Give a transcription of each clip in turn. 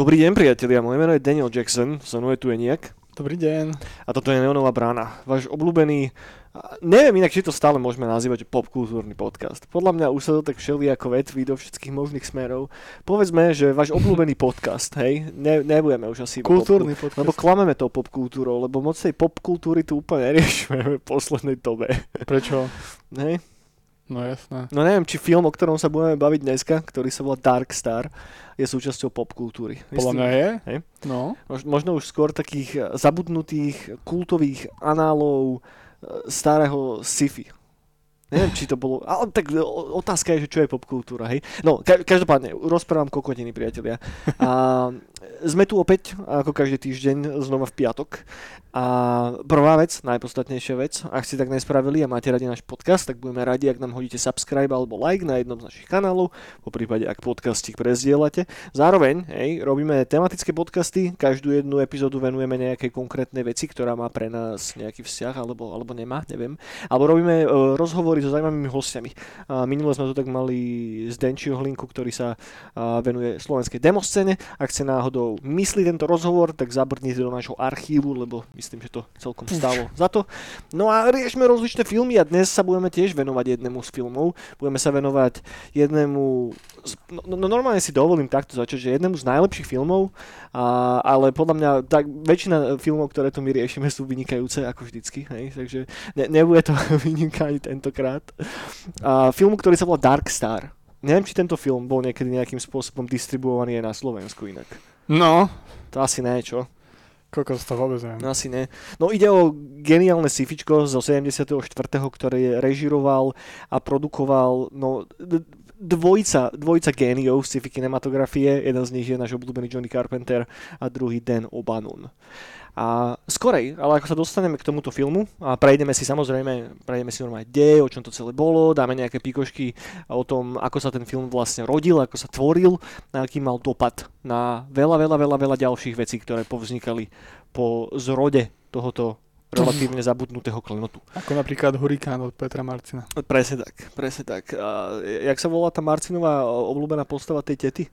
Dobrý deň, priatelia. Moje meno je Daniel Jackson, so mnou je tu Eniak. Dobrý deň. A toto je Neonová brána. Váš obľúbený, neviem inak, či to stále môžeme nazývať popkultúrny podcast. Podľa mňa už sa to tak ako vetví do všetkých možných smerov. Povedzme, že váš obľúbený podcast, hej, ne, nebudeme už asi Kultúrny popku- podcast. Lebo klameme tou popkultúrou, lebo moc tej popkultúry tu úplne neriešime v poslednej dobe. Prečo? Hej? No jasné. No neviem, či film, o ktorom sa budeme baviť dneska, ktorý sa volá Dark Star, je súčasťou popkultúry. Podľa mňa je. Hej. No. Mož- Možno už skôr takých eh, zabudnutých kultových análov eh, starého sci-fi. Neviem, či to bolo... Ale tak o- otázka je, že čo je popkultúra, hej? No, ka- každopádne, rozprávam kokotiny, priatelia. A sme tu opäť, ako každý týždeň, znova v piatok. A prvá vec, najpodstatnejšia vec, ak ste tak nespravili a máte radi náš podcast, tak budeme radi, ak nám hodíte subscribe alebo like na jednom z našich kanálov, po prípade, ak podcastík prezdielate. Zároveň, hej, robíme tematické podcasty, každú jednu epizódu venujeme nejakej konkrétnej veci, ktorá má pre nás nejaký vzťah, alebo, alebo nemá, neviem. Alebo robíme e, rozhovory so zaujímavými hostiami. A minule sme tu tak mali z Denčiho Hlinku, ktorý sa venuje slovenskej demoscéne. Ak ste náhodou myslí tento rozhovor, tak zabrdnite do nášho archívu, lebo myslím, že to celkom stálo za to. No a riešme rozličné filmy a dnes sa budeme tiež venovať jednému z filmov. Budeme sa venovať jednému, z- no, no normálne si dovolím takto začať, že jednému z najlepších filmov, a, ale podľa mňa tak väčšina filmov, ktoré tu my riešime, sú vynikajúce ako vždycky, hej, takže ne, nebude to vynikať ani tentokrát. A film, ktorý sa volá Dark Star. Neviem, či tento film bol niekedy nejakým spôsobom distribuovaný aj na Slovensku inak. No. To asi ne, čo? Kokos to vôbec neviem. No asi ne. No ide o geniálne sifičko zo 74., ktoré režiroval a produkoval no, dvojica, dvojica géniov sci-fi kinematografie. Jeden z nich je náš obľúbený Johnny Carpenter a druhý Dan O'Bannon. A skorej, ale ako sa dostaneme k tomuto filmu a prejdeme si samozrejme, prejdeme si normálne dej, o čom to celé bolo, dáme nejaké pikošky o tom, ako sa ten film vlastne rodil, ako sa tvoril, a aký mal dopad na veľa, veľa, veľa, veľa ďalších vecí, ktoré povznikali po zrode tohoto relatívne zabudnutého klenotu. Ako napríklad Hurikán od Petra Marcina. Presne tak, presne tak. A jak sa volá tá Marcinová obľúbená postava tej tety?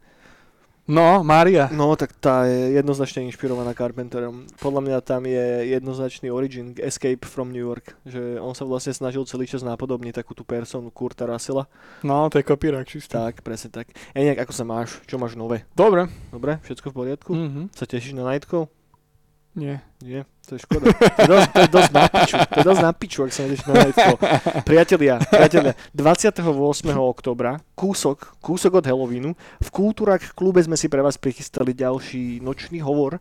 No, Mária. No, tak tá je jednoznačne inšpirovaná Carpenterom. Podľa mňa tam je jednoznačný origin Escape from New York, že on sa vlastne snažil celý čas napodobniť takú tú personu Kurta Russella. No, to je kopírak čistý. Tak, presne tak. E nejak, ako sa máš? Čo máš nové? Dobre. Dobre? Všetko v poriadku? Mhm. Sa tešíš na Nightkov? Nie. Nie, to je škoda. To je dosť, to je dosť na piču. To je dosť na piču, ak sa ideš na Nightfall. Priatelia, priatelia, 28. oktobra, kúsok, kúsok od Halloweenu, v Kultúrak klube sme si pre vás prichystali ďalší nočný hovor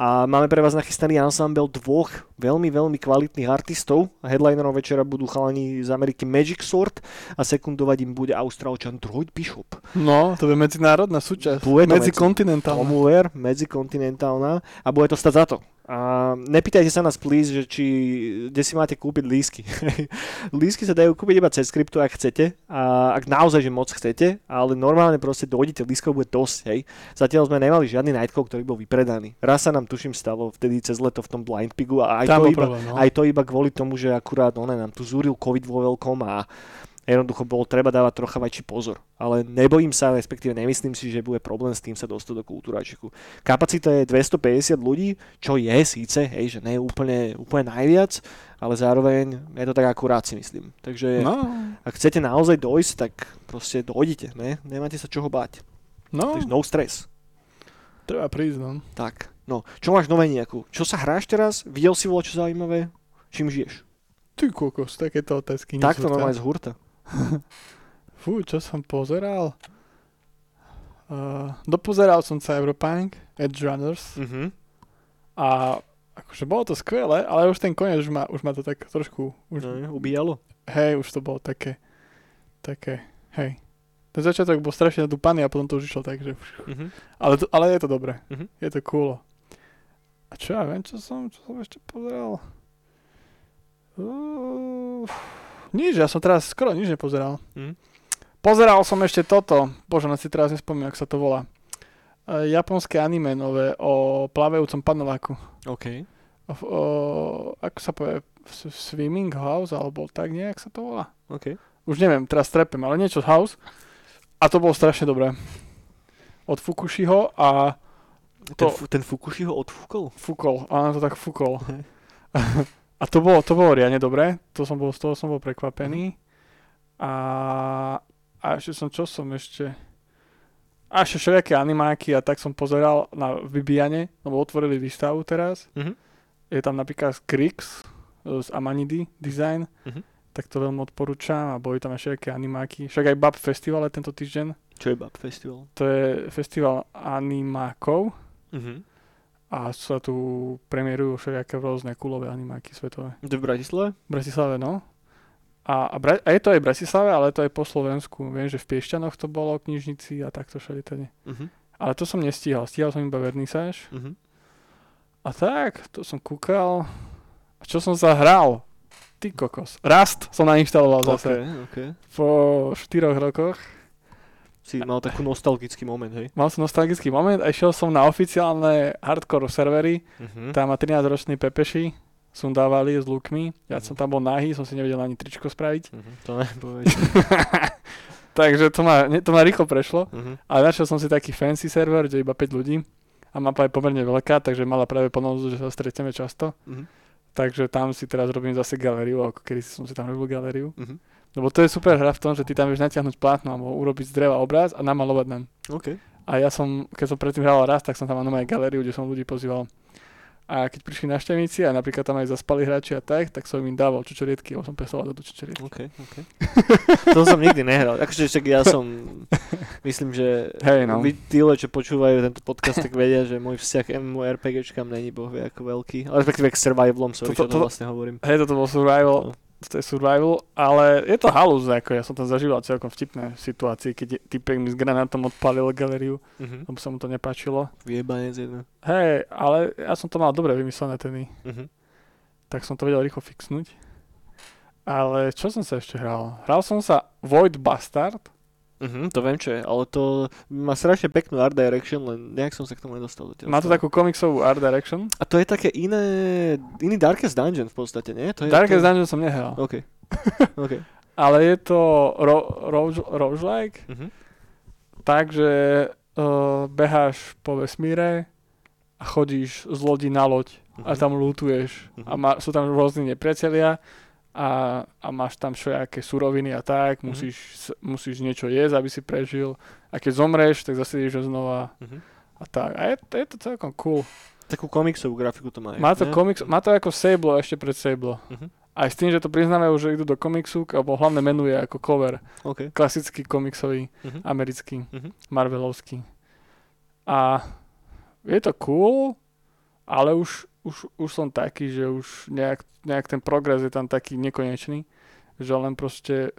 a máme pre vás nachystaný ensemble dvoch veľmi, veľmi kvalitných artistov. Headlinerom večera budú chalani z Ameriky Magic Sword a sekundovať im bude Austrálčan Droid Bishop. No, to je medzinárodná súčasť. Bude to Medzikontinentálna. Tomu ver, medzikontinentálna a bude to stať za to. A nepýtajte sa nás, please, že či, kde si máte kúpiť lísky. lísky sa dajú kúpiť iba cez krypto, ak chcete. A ak naozaj, že moc chcete, ale normálne proste dojdete, lískov bude dosť, hej. Zatiaľ sme nemali žiadny nightcall, ktorý bol vypredaný. Raz sa nám tuším stalo vtedy cez leto v tom blind pigu a aj, Tam to iba, problém, no. aj to iba kvôli tomu, že akurát one nám tu zúril covid vo veľkom a jednoducho bolo treba dávať trocha väčší pozor. Ale nebojím sa, respektíve nemyslím si, že bude problém s tým sa dostať do kultúračiku. Kapacita je 250 ľudí, čo je síce, hej, že nie je úplne, úplne najviac, ale zároveň je to tak akurát si myslím. Takže No, ak chcete naozaj dojsť, tak proste dojdite, ne? nemáte sa čoho báť. no, Takže no stress. treba prísť, no. Tak, no, čo máš nové nejakú? Čo sa hráš teraz? Videl si čo zaujímavé? Čím žiješ? Ty kokos, takéto otázky. Takto normálne z hurta. Fú, čo som pozeral? Uh, dopozeral som sa Europunk, Edge Runners Mhm. a akože bolo to skvelé, ale už ten koniec už ma, už ma to tak trošku, už, No, ubíjalo. hej, už to bolo také, také, hej. Ten začiatok bol strašne nadúpaný a potom to už išlo tak, že... Mhm. Ale, to, ale je to dobré. Mhm. Je to cool. A čo ja viem, čo som, čo som ešte pozeral? Uh, nič, ja som teraz skoro nič nepozeral. Mhm. Pozeral som ešte toto, bože, na si teraz nespomínam, ako sa to volá. E, japonské anime nové o plavajúcom panováku. OK. O, o, ako sa povie, Swimming House, alebo tak nejak sa to volá. OK. Už neviem, teraz trepem, ale niečo z House. A to bolo strašne dobré. Od Fukushiho a Ten, To- ten Fukushi ho odfúkol? Fúkol, áno, to tak fúkol. A to bolo, to bolo riadne dobré, to som bol, z toho som bol prekvapený. A, a ešte som, čo som ešte... A ešte všelijaké animáky a tak som pozeral na vybíjanie, lebo otvorili výstavu teraz. Mhm. Je tam napríklad Krix z Amanidi Design, Mhm. tak to veľmi odporúčam a boli tam aj všelijaké animáky. Však aj Bab Festival je tento týždeň. Čo je Bab Festival? To je festival animákov Mhm. A sa tu premiérujú všelijaké rôzne kulové animáky svetové. To v Bratislave? V Bratislave, no. A, a, Bra- a je to aj v Bratislave, ale to aj po Slovensku. Viem, že v Piešťanoch to bolo, knižnici a takto všade. Mhm. Ale to som nestíhal. Stíhal som iba vernisáž. Mhm. A tak, to som kúkal. A čo som zahral? Ty kokos. Rast som nainštaloval OK, zase. OK. Po 4 rokoch. Si mal takú nostalgický moment, hej? Mal som nostalgický moment a išiel som na oficiálne hardcore servery. Mhm. Tam ma 13-roční pepeši sundávali s lukmi. Ja som tam bol nahý, som si nevedel ani tričko spraviť. Mhm. To nepoveď. Takže to ma, to ma rýchlo prešlo. Mhm. Ale našiel som si taký fancy server, kde iba 5 ľudí. A mapa je pomerne veľká, takže mala práve plnosť, že sa stretneme často. Mhm. Takže tam si teraz robím zase galériu, ako kedy som si tam robil galériu. Mhm. Lebo to je super hra v tom, že ty tam vieš natiahnuť plátno alebo urobiť z dreva obraz a namalovať naň. OK. A ja som, keď som predtým hral raz, tak som tam mal normálne galériu, kde som ľudí pozýval. A keď prišli návštevníci a napríklad tam aj zaspali hráči a tak, tak som im dával čučoriedky, lebo som pesoval do čučoriedky. OK, OK. to som nikdy nehral. Akože však ja som, myslím, že Hej, no. vy tíle, čo počúvajú tento podcast, tak vedia, že môj vzťah k MMORPGčkám není boh vie ako veľký. Ale respektíve k survivalom, sorry, Toto- čo to vlastne hovorím. Hej, toto bol survival, No. To je survival, ale je to halus, ako ja som tam zažíval celkom vtipné situácie, keď typek mi s granátom odpálil galériu, Mhm. lebo sa mu to nepáčilo. Vyjebanec jeden. Hej, ale ja som to mal dobre vymyslené tedy, Mhm. tak som to vedel rýchlo fixnúť. Ale čo som sa ešte hral? Hral som sa Void Bastard, Mhm, to viem čo je, ale to má strašne peknú art direction, len nejak som sa k tomu nedostal. zatiaľ má to takú komiksovú art direction. A to je také iné, iný Darkest Dungeon v podstate, nie? To je, Darkest to... Dungeon som nehral, OK. OK. ale je to ro- ro- roguelike, Mhm. takže uh, beháš po vesmíre a chodíš z lodi na loď a Mhm. tam lootuješ Mhm. a má, sú tam rôzni nepriatelia a, a máš tam všelijaké suroviny a tak, Mhm. musíš, musíš niečo jesť, aby si prežil a keď zomreš, tak zase ideš znova Mhm. a tak. A je, je to celkom cool. Takú komiksovú grafiku to má. Má to, komiks, má to ako Sable ešte pred Sable. Mhm. Aj s tým, že to priznávajú, že idú do komiksu, alebo hlavné menu je ako cover. OK. Klasický komiksový, Mhm. americký, Mhm. Marvelovský. A je to cool, ale už, už, už som taký, že už nejak, nejak ten progres je tam taký nekonečný, že len proste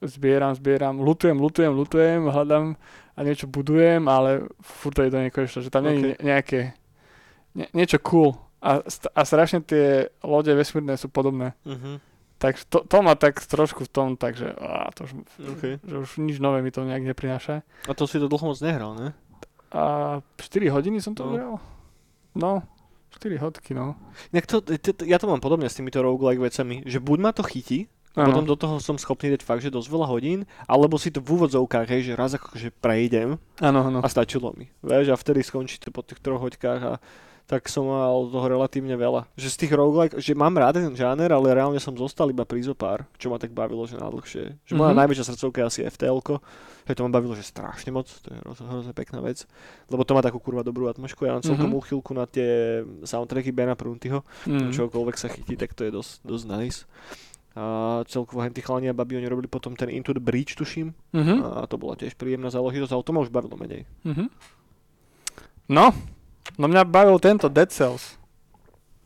zbieram, zbieram, lutujem, lutujem, lutujem, hľadám a niečo budujem, ale furt to je do nekonečna, že tam nie je nejaké, nie, niečo cool. A, a strašne tie lode vesmírne sú podobné. Mhm. Tak to, to má tak trošku v tom, takže á, to už, OK. že už nič nové mi to nejak neprináša. A to si to dlho moc nehral, ne? A 4 hodiny som to No. hral? No, 4 hodky, no. Inak to, t- t- ja to mám podobne s týmito roguelike vecami, že buď ma to chytí, Áno. potom do toho som schopný dať fakt, že dosť veľa hodín, alebo si to v úvodzovkách, hej, že raz akože prejdem Áno, áno. a stačilo mi. Vieš, a vtedy skončí to po tých troch hoďkách a tak som mal toho relatívne veľa. Že z tých roguelike, že mám rád ten žáner, ale reálne som zostal iba pri zopár, čo ma tak bavilo, že najdlhšie. Že moja Mhm. najväčšia srdcovka je asi FTL-ko, že to ma bavilo, že strašne moc, to je hroz, hrozne pekná vec, lebo to má takú kurva dobrú atmosféru, ja mám celkom Mhm. úchylku na tie soundtracky Bena Pruntyho, Mm. čokoľvek sa chytí, tak to je dosť, dosť nice. A celkovo henty chalani a babi, oni robili potom ten Into the Breach, tuším, Mhm. a to bola tiež príjemná záležitosť, ale to ma už bavilo menej. Mhm. No, no mňa bavil tento Dead Cells.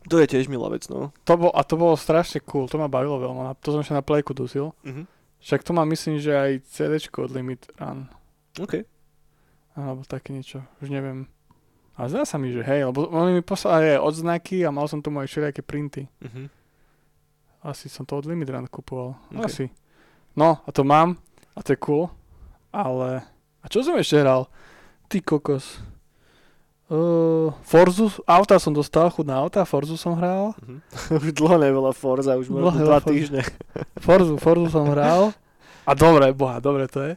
To je tiež milá vec, no. To bol, a to bolo strašne cool, to ma bavilo veľmi. To som ešte na Playku dusil. Mhm. Však to má myslím, že aj CDčko od Limit Run. OK. Alebo také niečo, už neviem. A zdá sa mi, že hej, lebo oni mi poslali aj odznaky a mal som tomu aj všelijaké printy. Mhm. Asi som to od Limit Run kupoval. Ok. Asi. No, a to mám. A to je cool. Ale... A čo som ešte hral? Ty kokos. Uh, Forzu, auta som dostal, chudná auta, Forzu som hral. Mhm. už dlho nebola Forza, už nebola dva Forza. týždne. Forzu, Forzu som hral. A dobre, boha, dobre to je.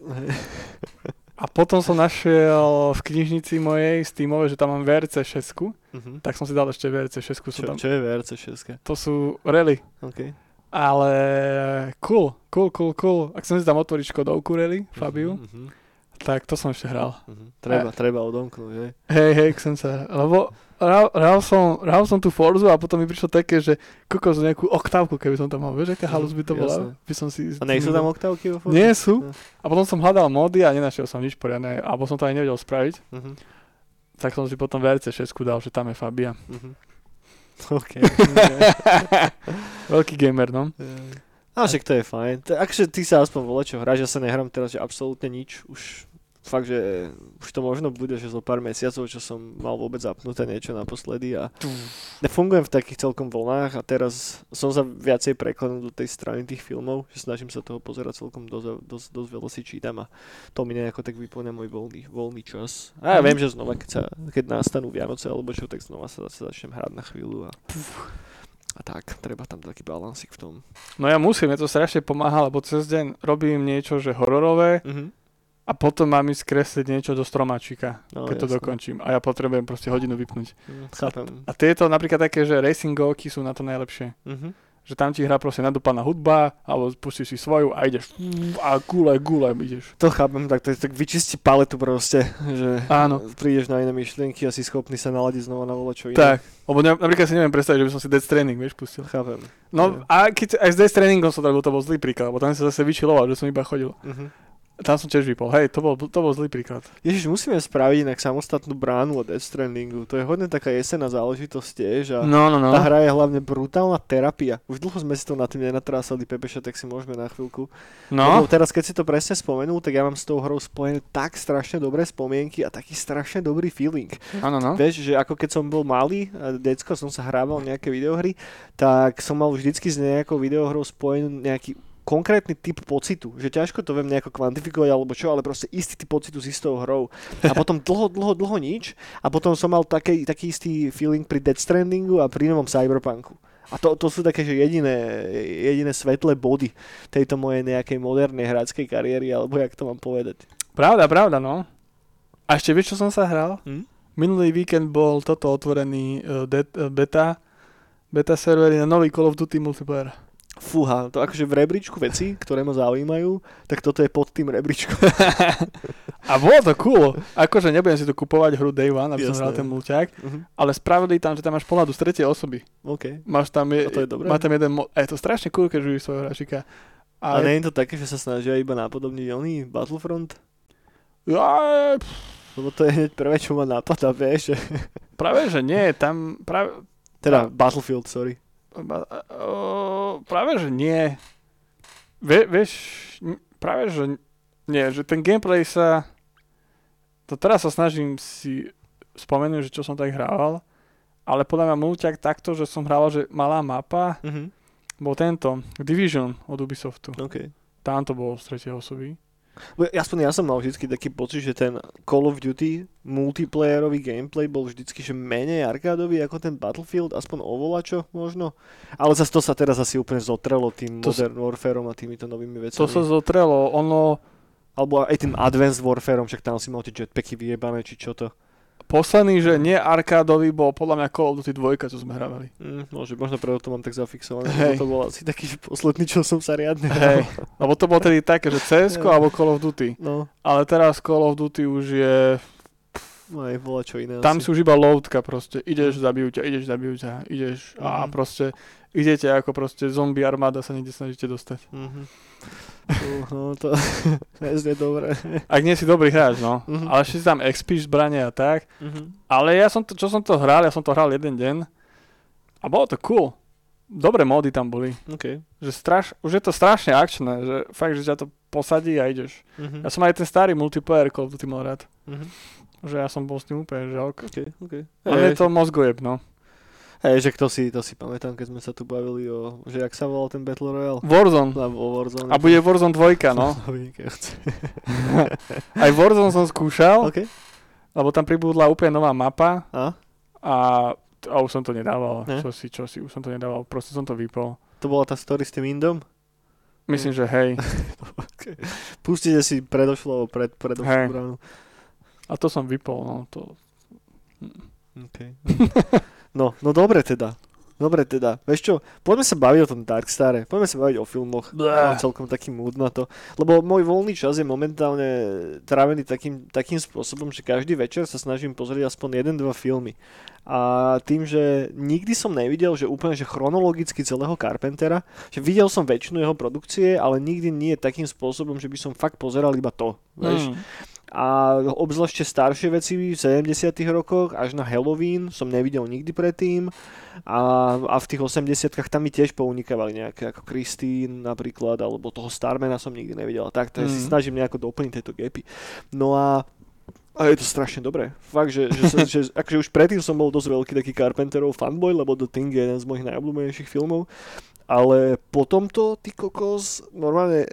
A potom som našiel v knižnici mojej Steamovej, že tam mám VRC 6, Mhm. tak som si dal ešte VRC 6. Sú Čo, tam. čo je VRC 6? To sú rally. OK. Ale cool, cool, cool, cool. Ak som si tam otvoriť Škodovku rally, Fabiu, Mhm, tak to som ešte hral. mhm. Treba, treba odomknúť, že? Hej, hej, chcem sa, lebo hral, som, hral som tú Forzu a potom mi prišlo také, že kokos nejakú oktávku, keby som tam mal, vieš, aká halus by to bola? By som si... A nie sú tam oktávky vo Forze? Nie sú. A potom som hľadal mody a nenašiel som nič poriadne, alebo som to aj nevedel spraviť. Mhm, Tak som si potom VRC 6 dal, že tam je Fabia. mhm. OK. Veľký gamer, no. A však to je fajn. Akže ty sa aspoň vole čo hráš, ja sa nehrám teraz, že absolútne nič. Už fakt, že už to možno bude, že zo pár mesiacov, čo som mal vôbec zapnuté niečo naposledy a fungujem v takých celkom vlnách a teraz som sa viacej preklenul do tej strany tých filmov, že snažím sa toho pozerať celkom dosť, dosť, dosť veľa si čítam a to mi nejako tak vyplňa môj voľný, voľný čas. A ja Mhm. viem, že znova, keď, sa, keď nastanú Vianoce alebo čo, tak znova sa zase začnem hrať na chvíľu a, a tak, treba tam taký balansik v tom. No ja musím, mne to strašne pomáha, lebo cez deň robím niečo, že hororové Mhm. A potom mám ísť kresliť niečo do stromačika, No, keď to jasné. dokončím. A ja potrebujem proste hodinu vypnúť. Mm, Chápem. A tieto napríklad také, že racingovky sú na to najlepšie. Mhm. Že tam ti hrá proste nadúpaná hudba, alebo pustíš si svoju a ideš a gule, gule ideš. To chápem, tak to je tak vyčistí paletu proste, že Áno. prídeš na iné myšlienky a si schopný sa naladiť znova na vole čo iné. Tak, lebo ne, napríklad si neviem predstaviť, že by som si Death Stranding, vieš, pustil. Chápem. No a keď aj s Death Strandingom som to robil, to bol zlý príklad, lebo tam sa zase vyčiloval, že som iba chodil. Mhm. Tam som tiež vypol, hej, to bol, to bol zlý príklad. Ježiš, musíme spraviť inak samostatnú bránu od Death Strandingu. To je hodne taká jesená záležitosť tiež a No, no, no. tá hra je hlavne brutálna terapia. Už dlho sme si to na tým nenatrásali, Pepeša, tak si môžeme na chvíľku. No, Lebo teraz, keď si to presne spomenul, tak ja mám s tou hrou spojené tak strašne dobré spomienky a taký strašne dobrý feeling. áno, no. Vieš, že ako keď som bol malý a decko, som sa hrával nejaké videohry, tak som mal vždycky s nejakou videohrou spojenú nejaký konkrétny typ pocitu, že ťažko to viem nejako kvantifikovať alebo čo, ale proste istý typ pocitu s istou hrou. A potom dlho, dlho, dlho nič a potom som mal taký, taký istý feeling pri Dead Strandingu a pri novom Cyberpunku. A to, to sú také, že jediné, jediné svetlé body tejto mojej nejakej modernej hráckej kariéry, alebo jak to mám povedať. Pravda, pravda, no. A ešte vieš, čo som sa hral? Hm? Minulý víkend bol toto otvorený uh, de- uh, beta, beta servery na nový Call of Duty multiplayer. Fúha, to akože v rebríčku veci, ktoré ma zaujímajú, tak toto je pod tým rebríčkom. A bolo to cool. Akože nebudem si tu kupovať hru Day One, aby som Jasné. hral ten mulťák, Mhm. ale spravili tam, že tam máš pohľadu z tretej osoby. OK. Máš tam, je, A to je dobré. má tam jeden, mo- a je to strašne cool, keď živíš svojho hráčika. A, A, nie je to také, že sa snažia iba napodobniť oný Battlefront? ja, Lebo to je hneď prvé, čo ma napadá, vieš. práve, že nie, tam práve, Teda Battlefield, sorry. O, práve, že nie. Vie, vieš, práve, že nie, že ten gameplay sa, to teraz sa snažím si spomenúť, že čo som tak hrával, ale podľa mňa mulťak takto, že som hrával, že malá mapa, Mhm. bol tento, Division od Ubisoftu. OK. Tam to bolo z tretej osoby. Aspoň ja som mal vždy taký pocit, že ten Call of Duty multiplayerový gameplay bol vždycky že menej arkádový ako ten Battlefield, aspoň ovolačo možno. Ale zase to sa teraz asi úplne zotrelo tým To Modern Warfareom a týmito novými vecami. To sa zotrelo, ono, Alebo aj tým Advanced Warfareom, však tam si mal tie jetpacky vyjebané, či čo to. Posledný, že nie arkádový, bol podľa mňa Call of Duty 2, čo sme hrávali. Mm, môže, možno preto to mám tak zafixované, lebo to bol asi taký, posledný, čo som sa riadne Hej, lebo to bolo tedy také, že CS Hej. alebo Call of Duty. No, Ale teraz Call of Duty už je, no aj bola čo iné tam asi. si už iba loadka proste. Ideš, zabijú ťa, ideš, zabijú ťa, ideš a Mhm. proste idete ako proste zombie armáda sa niekde snažíte dostať. Mhm. Uh, no to neznie dobre. Ak nie si dobrý hráč, no. Mhm. Ale ešte si tam XP zbranie a tak. Mhm. Ale ja som to, čo som to hral, ja som to hral jeden deň a bolo to cool. Dobré módy tam boli. OK. Že straš, už je to strašne akčné, že fakt, že ťa to posadí a ideš. Mhm. Ja som aj ten starý multiplayer Call of Duty mal rád. Mhm. Že ja som bol s tým úplne žalk. OK, OK. Ale je to mozgojeb, no. Hej, že to si, to si pamätám, keď sme sa tu bavili o, že jak sa volal ten Battle Royale. Warzone. O Warzone. A bude Warzone 2, no. Aj Warzone som skúšal, OK. lebo tam pribudla úplne nová mapa A? a, a už som to nedával. Ne? Čo si, čo si, už som to nedával, proste som to vypol. To bola tá story s tým Indom? Myslím, že hej. Pustite si predošlo pred, predošlú bránu. A to som vypol, no to... Okay. No, no dobre teda. Dobre teda. Vieš čo, poďme sa baviť o tom Darkstare. Poďme sa baviť o filmoch. Mám celkom taký mood na to. Lebo môj voľný čas je momentálne trávený takým, takým spôsobom, že každý večer sa snažím pozrieť aspoň jeden, dva filmy. A tým, že nikdy som nevidel, že úplne že chronologicky celého Carpentera, že videl som väčšinu jeho produkcie, ale nikdy nie takým spôsobom, že by som fakt pozeral iba to. Vieš? Mm. A obzvlášte staršie veci v 70 rokoch, až na Halloween som nevidel nikdy predtým. A, a v tých 80 tam mi tiež pounikávali nejaké, ako Christine napríklad, alebo toho Starmana som nikdy nevidel. Tak to mm. si Mm. snažím nejako doplniť tieto gapy. No a a je to strašne dobré. Fakt, že, že, sa, že akože už predtým som bol dosť veľký taký Carpenterov fanboy, lebo The Thing je jeden z mojich najobľúbenejších filmov. Ale potom to, ty kokos, normálne,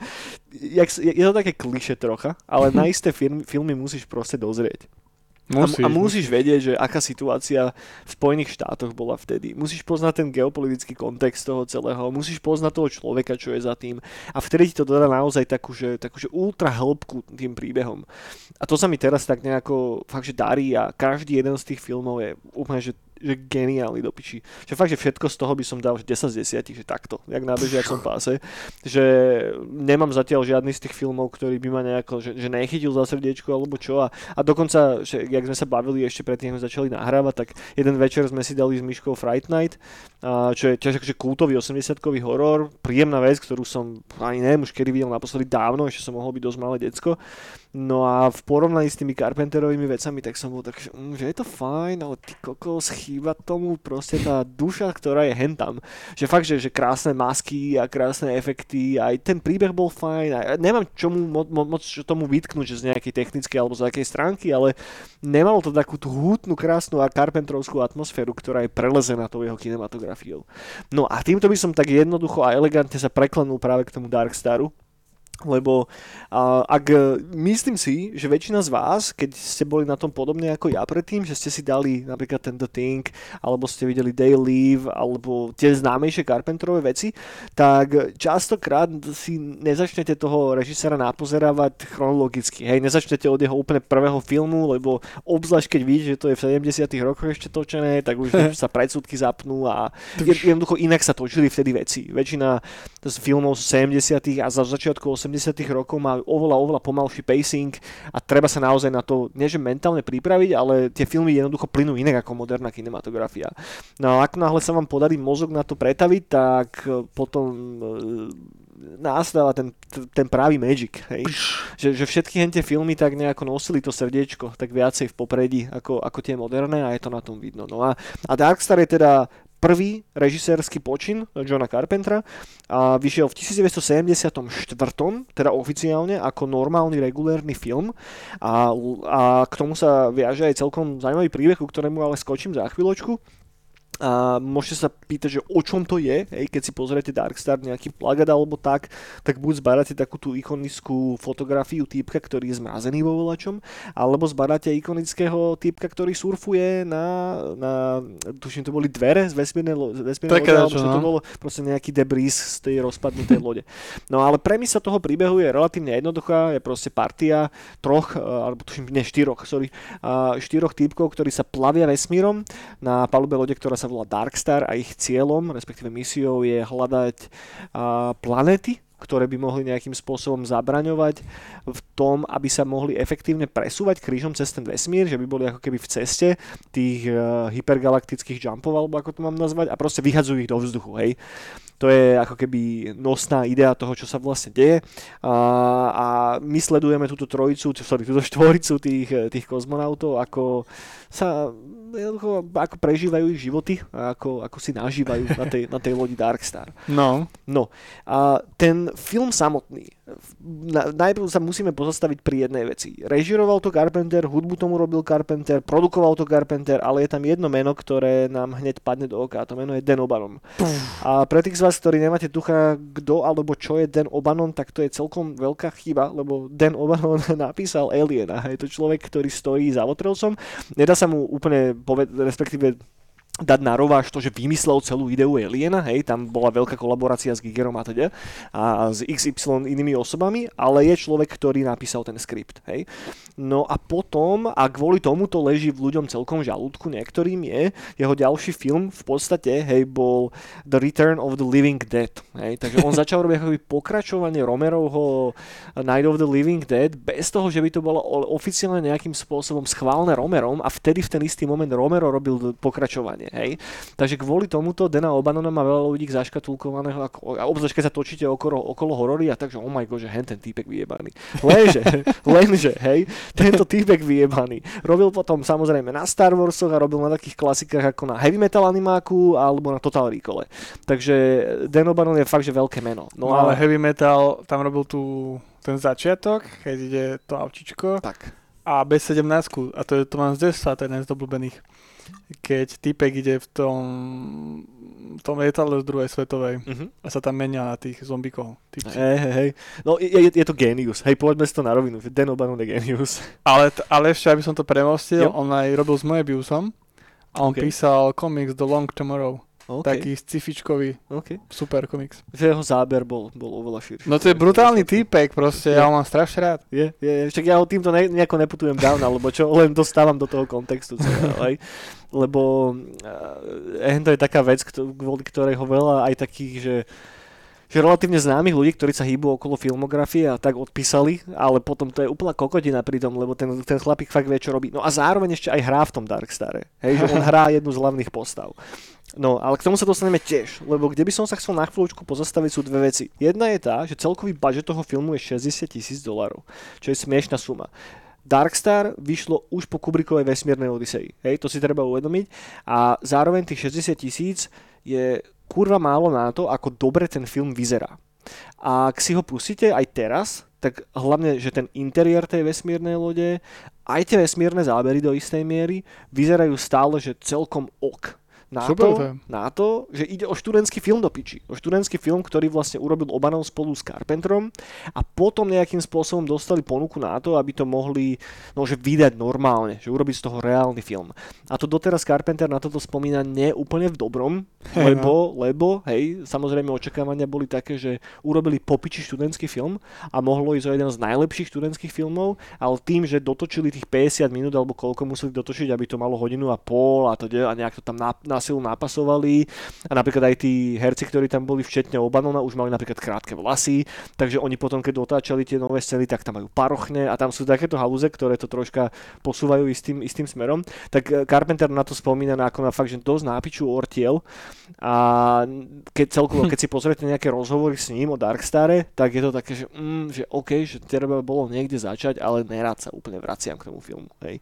jak, je to také kliše trocha, ale na isté filmy, filmy musíš proste dozrieť. Musíš, a, a musíš vedieť, že aká situácia v Spojených štátoch bola vtedy. Musíš poznať ten geopolitický kontext toho celého, musíš poznať toho človeka, čo je za tým. A vtedy ti to dodá naozaj takú, že, takú, že ultra hĺbku tým príbehom. A to sa mi teraz tak nejako fakt, že darí a každý jeden z tých filmov je úplne, že že geniálny do piči. Že fakt, že všetko z toho by som dal že 10 z 10, že takto, jak na bežiacom páse. Že nemám zatiaľ žiadny z tých filmov, ktorý by ma nejako, že, že nechytil za srdiečko alebo čo. A, a dokonca, že, jak sme sa bavili ešte predtým, ako začali nahrávať, tak jeden večer sme si dali s Myškou Fright Night, a čo je tiež akože kultový 80-kový horor, príjemná vec, ktorú som ani neviem už kedy videl naposledy dávno, ešte som mohol byť dosť malé decko. No a v porovnaní s tými Carpenterovými vecami, tak som bol tak, mm, že je to fajn, ale ty kokos, chýba tomu proste tá duša, ktorá je hentam. Že fakt, že, že krásne masky a krásne efekty, aj ten príbeh bol fajn, a nemám čomu mo- mo- moc čo tomu vytknúť, že z nejakej technickej alebo z nejakej stránky, ale nemalo to takú tú hutnú, krásnu a Carpenterovskú atmosféru, ktorá je prelezená tou jeho kinematografiou. No a týmto by som tak jednoducho a elegantne sa preklenul práve k tomu Darkstaru, lebo uh, ak myslím si, že väčšina z vás, keď ste boli na tom podobne ako ja predtým, že ste si dali napríklad ten The Thing, alebo ste videli Day Live, alebo tie známejšie Carpenterové veci, tak častokrát si nezačnete toho režisera napozerávať chronologicky. Hej, nezačnete od jeho úplne prvého filmu, lebo obzvlášť keď vidíte, že to je v 70 rokoch ešte točené, tak už sa predsudky zapnú a jednoducho inak sa točili vtedy veci. Väčšina z filmov z 70 a za začiatku 80 rokov má oveľa, oveľa pomalší pacing a treba sa naozaj na to, nie že mentálne pripraviť, ale tie filmy jednoducho plynú inak ako moderná kinematografia. No a ako náhle sa vám podarí mozog na to pretaviť, tak e, potom e, nastáva ten, ten pravý magic, hej. Že, že všetky tie filmy tak nejako nosili to srdiečko tak viacej v popredí ako, ako tie moderné a je to na tom vidno. No a, a Darkstar je teda prvý režisérsky počin Johna Carpentera a vyšiel v 1974, teda oficiálne ako normálny regulérny film a, a k tomu sa viaže aj celkom zaujímavý príbeh, ku ktorému ale skočím za chvíľočku. A môžete sa pýtať, že o čom to je, hej, keď si pozriete Darkstar, nejaký plagát alebo tak, tak buď zbadáte takú tú ikonickú fotografiu týpka, ktorý je zmrazený vo volačom, alebo zbadáte ikonického týpka, ktorý surfuje na, na tuším, to boli dvere z vesmírnej, lo- z vesmírnej lode, alebo čo to no. bolo, proste nejaký debris z tej rozpadnutej lode. No ale premisa toho príbehu je relatívne jednoduchá, je proste partia troch, eh, alebo tuším, ne štyroch, sorry, štyroch týpkov, ktorí sa plavia vesmírom na palube lode, ktorá sa volá Darkstar a ich cieľom, respektíve misiou je hľadať planety, ktoré by mohli nejakým spôsobom zabraňovať v tom, aby sa mohli efektívne presúvať krížom cez ten vesmír, že by boli ako keby v ceste tých uh, hypergalaktických jumpov, alebo ako to mám nazvať, a proste vyhadzujú ich do vzduchu, hej. To je ako keby nosná idea toho, čo sa vlastne deje. A, a my sledujeme túto trojicu, sorry, túto štvoricu tých, tých kozmonautov, ako sa ako prežívajú ich životy a ako, ako si nažívajú na tej, na tej lodi Darkstar. No, No a ten film samotný, najprv sa musíme pozastaviť pri jednej veci. Režiroval to Carpenter, hudbu tomu robil Carpenter, produkoval to Carpenter, ale je tam jedno meno, ktoré nám hneď padne do oka a to meno je Dan O'Bannon. A pre tých z vás, ktorí nemáte tucha, kto alebo čo je Dan O'Bannon, tak to je celkom veľká chyba, lebo Dan O'Bannon napísal Aliena. Je to človek, ktorý stojí za Votrelcom. Nedá sa mu úplne povedať, respektíve dať na rováž to, že vymyslel celú ideu Aliena, hej, tam bola veľká kolaborácia s Gigerom a teda a s XY inými osobami, ale je človek, ktorý napísal ten skript, hej. No a potom, a kvôli tomuto leží v ľuďom celkom žalúdku niektorým je, jeho ďalší film v podstate, hej, bol The Return of the Living Dead, hej, takže on začal robiť akoby pokračovanie Romerovho Night of the Living Dead bez toho, že by to bolo oficiálne nejakým spôsobom schválne Romerom a vtedy v ten istý moment Romero robil pokračovanie úplne, hej. Takže kvôli tomuto Dana Obanona má veľa ľudí zaškatulkovaného, ako, a obzvlášť keď sa točíte okolo, okolo horory a takže oh my god, že hen ten týpek vyjebaný. Lenže, lenže, hej, tento týpek vyjebaný. Robil potom samozrejme na Star Warsoch a robil na takých klasikách ako na Heavy Metal animáku alebo na Total Recall. Takže Dan O'Bannon je fakt, že veľké meno. No, no ale Heavy Metal, tam robil tu ten začiatok, keď ide to avčičko. Tak. A B17, a to je to mám z 10, to je jeden z obľúbených keď typek ide v tom, v tom lietadle z druhej svetovej uh-huh. a sa tam menia na tých zombikov. Hej, hej, hej. No je, je to genius. Hej, povedzme si to na rovinu. Dan O'Bannon je genius. Ale, ale ešte, aby som to premostil, yep. on aj robil s Moebiusom a on okay. písal komiks The Long Tomorrow. Okay. Taký scifičkový, okay. super komiks. Že jeho záber bol, bol oveľa širší. No to je brutálny týpek proste, ja ho mám strašne rád. Je, je, je. Však ja ho týmto ne, nejako neputujem down, alebo čo, len dostávam do toho kontextu celého, Lebo uh, to je taká vec, kvôli ktorej ho veľa aj takých, že že relatívne známych ľudí, ktorí sa hýbu okolo filmografie a tak odpísali, ale potom to je úplná kokodina pri tom, lebo ten, ten chlapík fakt vie, čo robí. No a zároveň ešte aj hrá v tom Darkstare. Hej, že on hrá jednu z hlavných postav. No, ale k tomu sa dostaneme tiež, lebo kde by som sa chcel na chvíľučku pozastaviť sú dve veci. Jedna je tá, že celkový budget toho filmu je 60 tisíc dolarov, čo je smiešná suma. Darkstar vyšlo už po Kubrickovej vesmírnej Odisei. Hej, to si treba uvedomiť. A zároveň tých 60 tisíc je kurva málo na to, ako dobre ten film vyzerá. A ak si ho pustíte aj teraz, tak hlavne, že ten interiér tej vesmírnej lode, aj tie vesmírne zábery do istej miery vyzerajú stále, že celkom ok na, Super, to, na to, že ide o študentský film do piči. O študentský film, ktorý vlastne urobil Obanon spolu s Carpenterom a potom nejakým spôsobom dostali ponuku na to, aby to mohli no, že vydať normálne, že urobiť z toho reálny film. A to doteraz Carpenter na toto spomína nie úplne v dobrom, hey, lebo, no. lebo, hej, samozrejme očakávania boli také, že urobili popiči študentský film a mohlo ísť o jeden z najlepších študentských filmov, ale tým, že dotočili tých 50 minút alebo koľko museli dotočiť, aby to malo hodinu a pol a to a nejak to tam na, na silu napasovali a napríklad aj tí herci, ktorí tam boli včetne Obanona, už mali napríklad krátke vlasy, takže oni potom, keď otáčali tie nové scény, tak tam majú parochne a tam sú takéto halúze, ktoré to troška posúvajú istým, istým smerom. Tak eh, Carpenter na to spomína ako na fakt, že dosť nápiču ortiel a keď celkovo, keď si pozriete nejaké rozhovory s ním o Darkstare, tak je to také, že, mm, že OK, že treba bolo niekde začať, ale nerád sa úplne vraciam k tomu filmu. Hej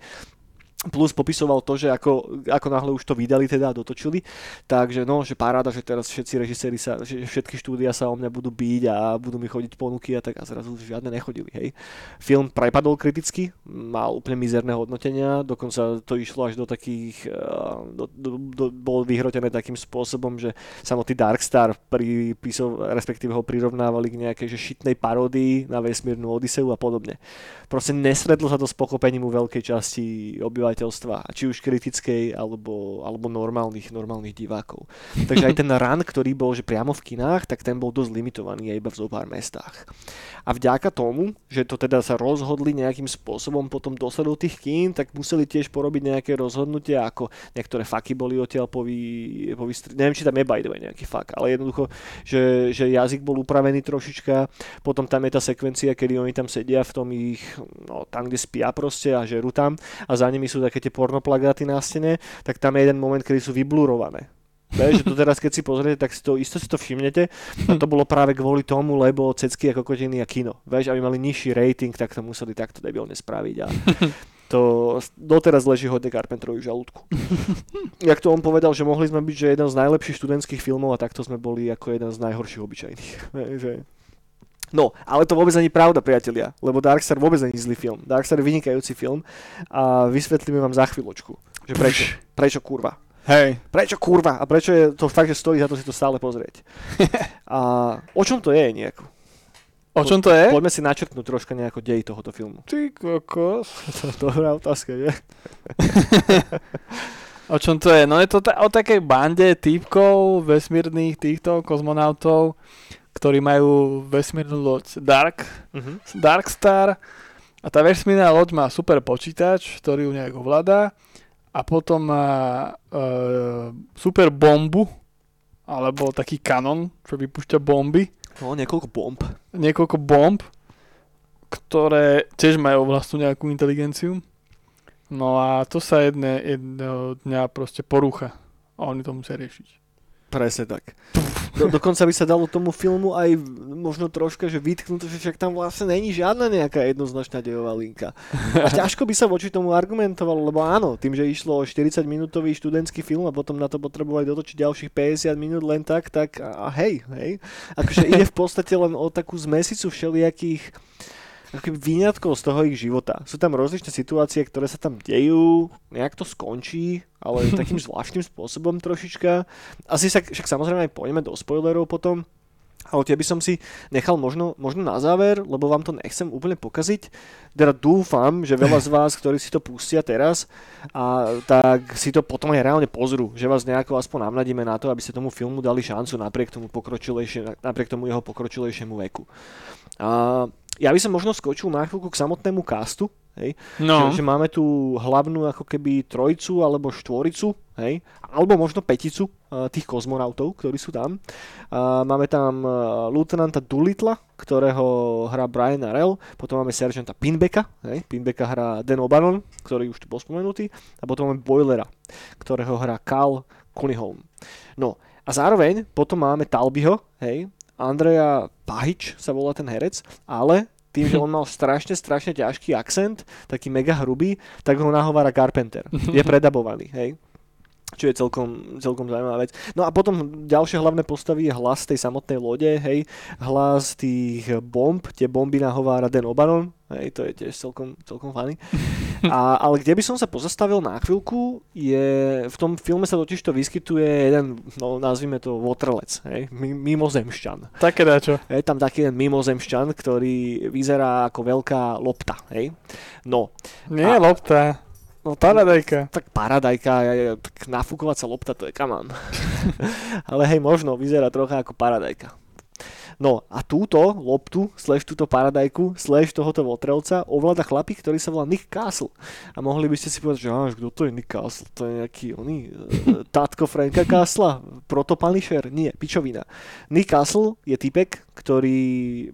plus popisoval to, že ako, ako náhle už to vydali teda a dotočili, takže no, že paráda, že teraz všetci režiséri sa, že všetky štúdia sa o mňa budú byť a budú mi chodiť ponuky a tak a zrazu žiadne nechodili, hej. Film prepadol kriticky, mal úplne mizerné hodnotenia, dokonca to išlo až do takých, eh, do, do, do, bol vyhrotené takým spôsobom, že samotný Darkstar pripísov, respektíve ho prirovnávali k nejakej že šitnej paródii na vesmírnu Odiseu a podobne. Proste nesredlo sa to s pochopením u veľkej časti obyvateľov obyvateľstva, či už kritickej alebo, alebo normálnych, normálnych divákov. Takže aj ten run, ktorý bol že priamo v kinách, tak ten bol dosť limitovaný aj iba v zopár mestách. A vďaka tomu, že to teda sa rozhodli nejakým spôsobom potom dostať do tých kín, tak museli tiež porobiť nejaké rozhodnutia, ako niektoré faky boli odtiaľ povy, povystri... Neviem, či tam je by the way nejaký fak, ale jednoducho, že, že jazyk bol upravený trošička, potom tam je tá sekvencia, kedy oni tam sedia v tom ich, no tam, kde spia proste a žerú tam a za nimi sú také tie pornoplagáty na stene, tak tam je jeden moment, kedy sú vyblurované. Vieš, že to teraz, keď si pozriete, tak si to, isto si to všimnete. A to bolo práve kvôli tomu, lebo cecky a kokotiny a kino. Vieš, aby mali nižší rating, tak to museli takto debilne spraviť. A to doteraz leží hodne Carpenterovi v žalúdku. Jak to on povedal, že mohli sme byť že jeden z najlepších študentských filmov a takto sme boli ako jeden z najhorších obyčajných. Že... No, ale to vôbec ani pravda, priatelia, lebo Darkstar vôbec není zlý film. Darkstar je vynikajúci film a vysvetlíme vám za chvíľočku, že prečo, prečo kurva. Hej. Prečo kurva a prečo je to fakt, že stojí za to si to stále pozrieť. a o čom to je nejako? O čom to je? Poďme si načrtnúť troška nejako dej tohoto filmu. Ty kokos. Dobrá otázka, je? O čom to je? No je to ta- o takej bande typkov vesmírnych týchto kozmonautov, ktorí majú vesmírnu loď Dark, Uh-huh. Dark Star a tá vesmírna loď má super počítač, ktorý ju nejak ovládá a potom má uh, super bombu alebo taký kanon, čo vypúšťa bomby, No, niekoľko bomb. niekoľko bomb, ktoré tiež majú vlastnú nejakú inteligenciu. No a to sa jedne, jedného dňa proste porúcha a oni to musia riešiť. Presne tak. Do, dokonca by sa dalo tomu filmu aj možno troška, že vytknúť, že však tam vlastne není žiadna nejaká jednoznačná dejová linka. A ťažko by sa voči tomu argumentovalo, lebo áno, tým, že išlo o 40-minútový študentský film a potom na to potrebovali dotočiť ďalších 50 minút len tak, tak a hej, hej. Akože ide v podstate len o takú zmesicu všelijakých výňatkov z toho ich života. Sú tam rozličné situácie, ktoré sa tam dejú, nejak to skončí, ale takým zvláštnym spôsobom trošička. Asi sa, však samozrejme aj pôjdeme do spoilerov potom, ale tie by som si nechal možno, možno na záver, lebo vám to nechcem úplne pokaziť. Teda dúfam, že veľa z vás, ktorí si to pustia teraz, a, tak si to potom aj reálne pozrú, že vás nejako aspoň navnadíme na to, aby ste tomu filmu dali šancu napriek tomu, napriek tomu jeho pokročilejšiemu veku. A, ja by som možno skočil na chvíľku k samotnému castu, hej, No, že, že máme tu hlavnú ako keby trojcu alebo štvoricu, hej, alebo možno peticu uh, tých kozmonautov, ktorí sú tam. Uh, máme tam uh, lieutenanta Doolittla, ktorého hrá Brian Arell, potom máme sergeanta Pinbecka, hej, Pinbecka hrá Dan O'Bannon, ktorý už tu bol spomenutý, a potom máme Boilera, ktorého hrá Cal Cunningham. No, a zároveň potom máme Talbyho, hej, Andreja Pahič sa volá ten herec, ale tým, že on mal strašne, strašne ťažký akcent, taký mega hrubý, tak ho nahovára Carpenter. Je predabovaný, hej. Čo je celkom, celkom zaujímavá vec. No a potom ďalšie hlavné postavy je hlas tej samotnej lode, hej, hlas tých bomb, tie bomby nahovára Dan O'Bannon, hej, to je tiež celkom, celkom funny. A, ale kde by som sa pozastavil na chvíľku, je, v tom filme sa totiž to vyskytuje jeden, no nazvime to Waterlec, hej, mi- mimozemšťan. také dačo. Je tam taký jeden mimozemšťan, ktorý vyzerá ako veľká lopta, hej. No, Nie, A- lopta. No Paradajka. tak paradajka, tak nafúkovacia lopta, to je kaman. Ale hej, možno vyzerá trocha ako paradajka. No a túto loptu, slash túto paradajku, slash tohoto votrelca ovláda chlapík, ktorý sa volá Nick Castle. A mohli by ste si povedať, že áš, kto to je Nick Castle? To je nejaký oný, e, tátko Franka Castle, proto Punisher? Nie, pičovina. Nick Castle je typek, ktorý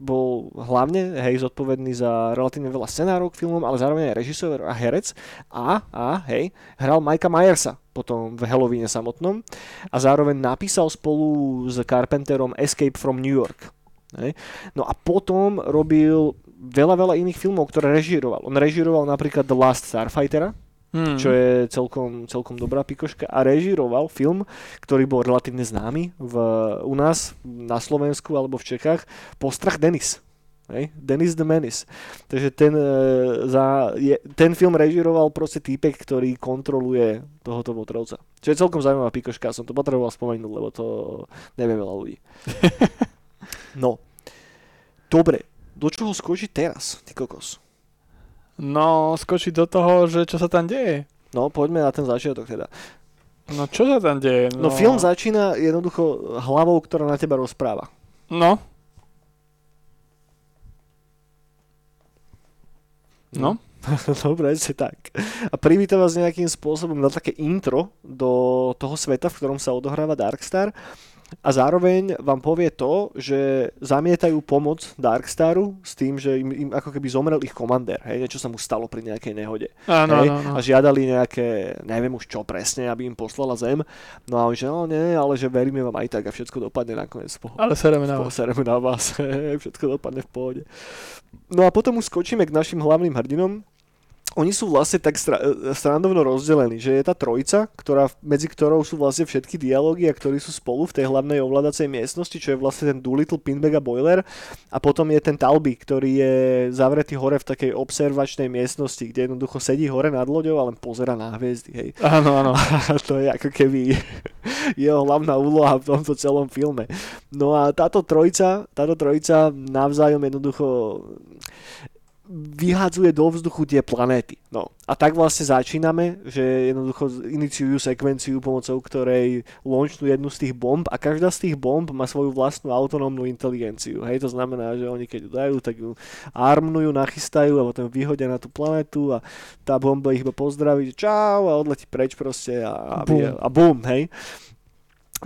bol hlavne hej, zodpovedný za relatívne veľa scenárov k filmom, ale zároveň aj režisér a herec. A, a hej, hral Mikea Myersa potom v Halloweene samotnom a zároveň napísal spolu s Carpenterom Escape from New York. No a potom robil veľa, veľa iných filmov, ktoré režíroval. On režíroval napríklad The Last Starfightera, Hmm. čo je celkom, celkom dobrá pikoška a režíroval film, ktorý bol relatívne známy v, u nás na Slovensku alebo v Čechách Postrach Denis. Hej? Denis the Menace. Takže ten, e, za, je, ten film režíroval proste týpek, ktorý kontroluje tohoto Votrovca. Čo je celkom zaujímavá pikoška, som to potreboval spomenúť, lebo to nevie veľa ľudí. No, dobre, do čoho skočiť teraz, ty kokos? No, skočiť do toho, že čo sa tam deje. No, poďme na ten začiatok teda. No, čo sa tam deje? No, film začína jednoducho hlavou, ktorá na teba rozpráva. No. No. Dobre, ste tak. A privíta vás nejakým spôsobom na také intro do toho sveta, v ktorom sa odohráva Darkstar. A zároveň vám povie to, že zamietajú pomoc Darkstaru s tým, že im, im ako keby zomrel ich komandér. Hej, niečo sa mu stalo pri nejakej nehode. Áno, hej, áno, áno. A žiadali nejaké, neviem už čo presne, aby im poslala zem. No a on že, no nie, ale že veríme vám aj tak a všetko dopadne nakoniec. pohode. Ale sereme na vás. Posereme na vás, všetko dopadne v pohode. No a potom už skočíme k našim hlavným hrdinom. Oni sú vlastne tak stra- e, strandovno rozdelení, že je tá trojica, ktorá, medzi ktorou sú vlastne všetky dialógy a ktorí sú spolu v tej hlavnej ovládacej miestnosti, čo je vlastne ten Doolittle, Pinbag a Boiler a potom je ten Talby, ktorý je zavretý hore v takej observačnej miestnosti, kde jednoducho sedí hore nad loďou a len pozera na hviezdy, hej. Áno, áno. A to je ako keby jeho hlavná úloha v tomto celom filme. No a táto trojica, táto trojica navzájom jednoducho vyhadzuje do vzduchu tie planéty. No a tak vlastne začíname, že jednoducho iniciujú sekvenciu, pomocou ktorej launchnú jednu z tých bomb a každá z tých bomb má svoju vlastnú autonómnu inteligenciu. Hej, to znamená, že oni keď ju dajú, tak ju armnujú, nachystajú a potom vyhodia na tú planetu a tá bomba ich iba pozdraví, čau a odletí preč proste a, a, Bum. a bum, hej.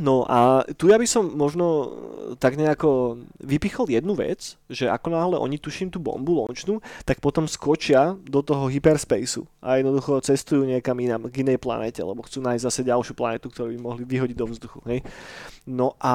No a tu ja by som možno tak nejako vypichol jednu vec, že ako náhle oni tuším tú bombu launchnú, tak potom skočia do toho hyperspaceu a jednoducho cestujú niekam inám, k inej planete, lebo chcú nájsť zase ďalšiu planetu, ktorú by mohli vyhodiť do vzduchu. Hej. No a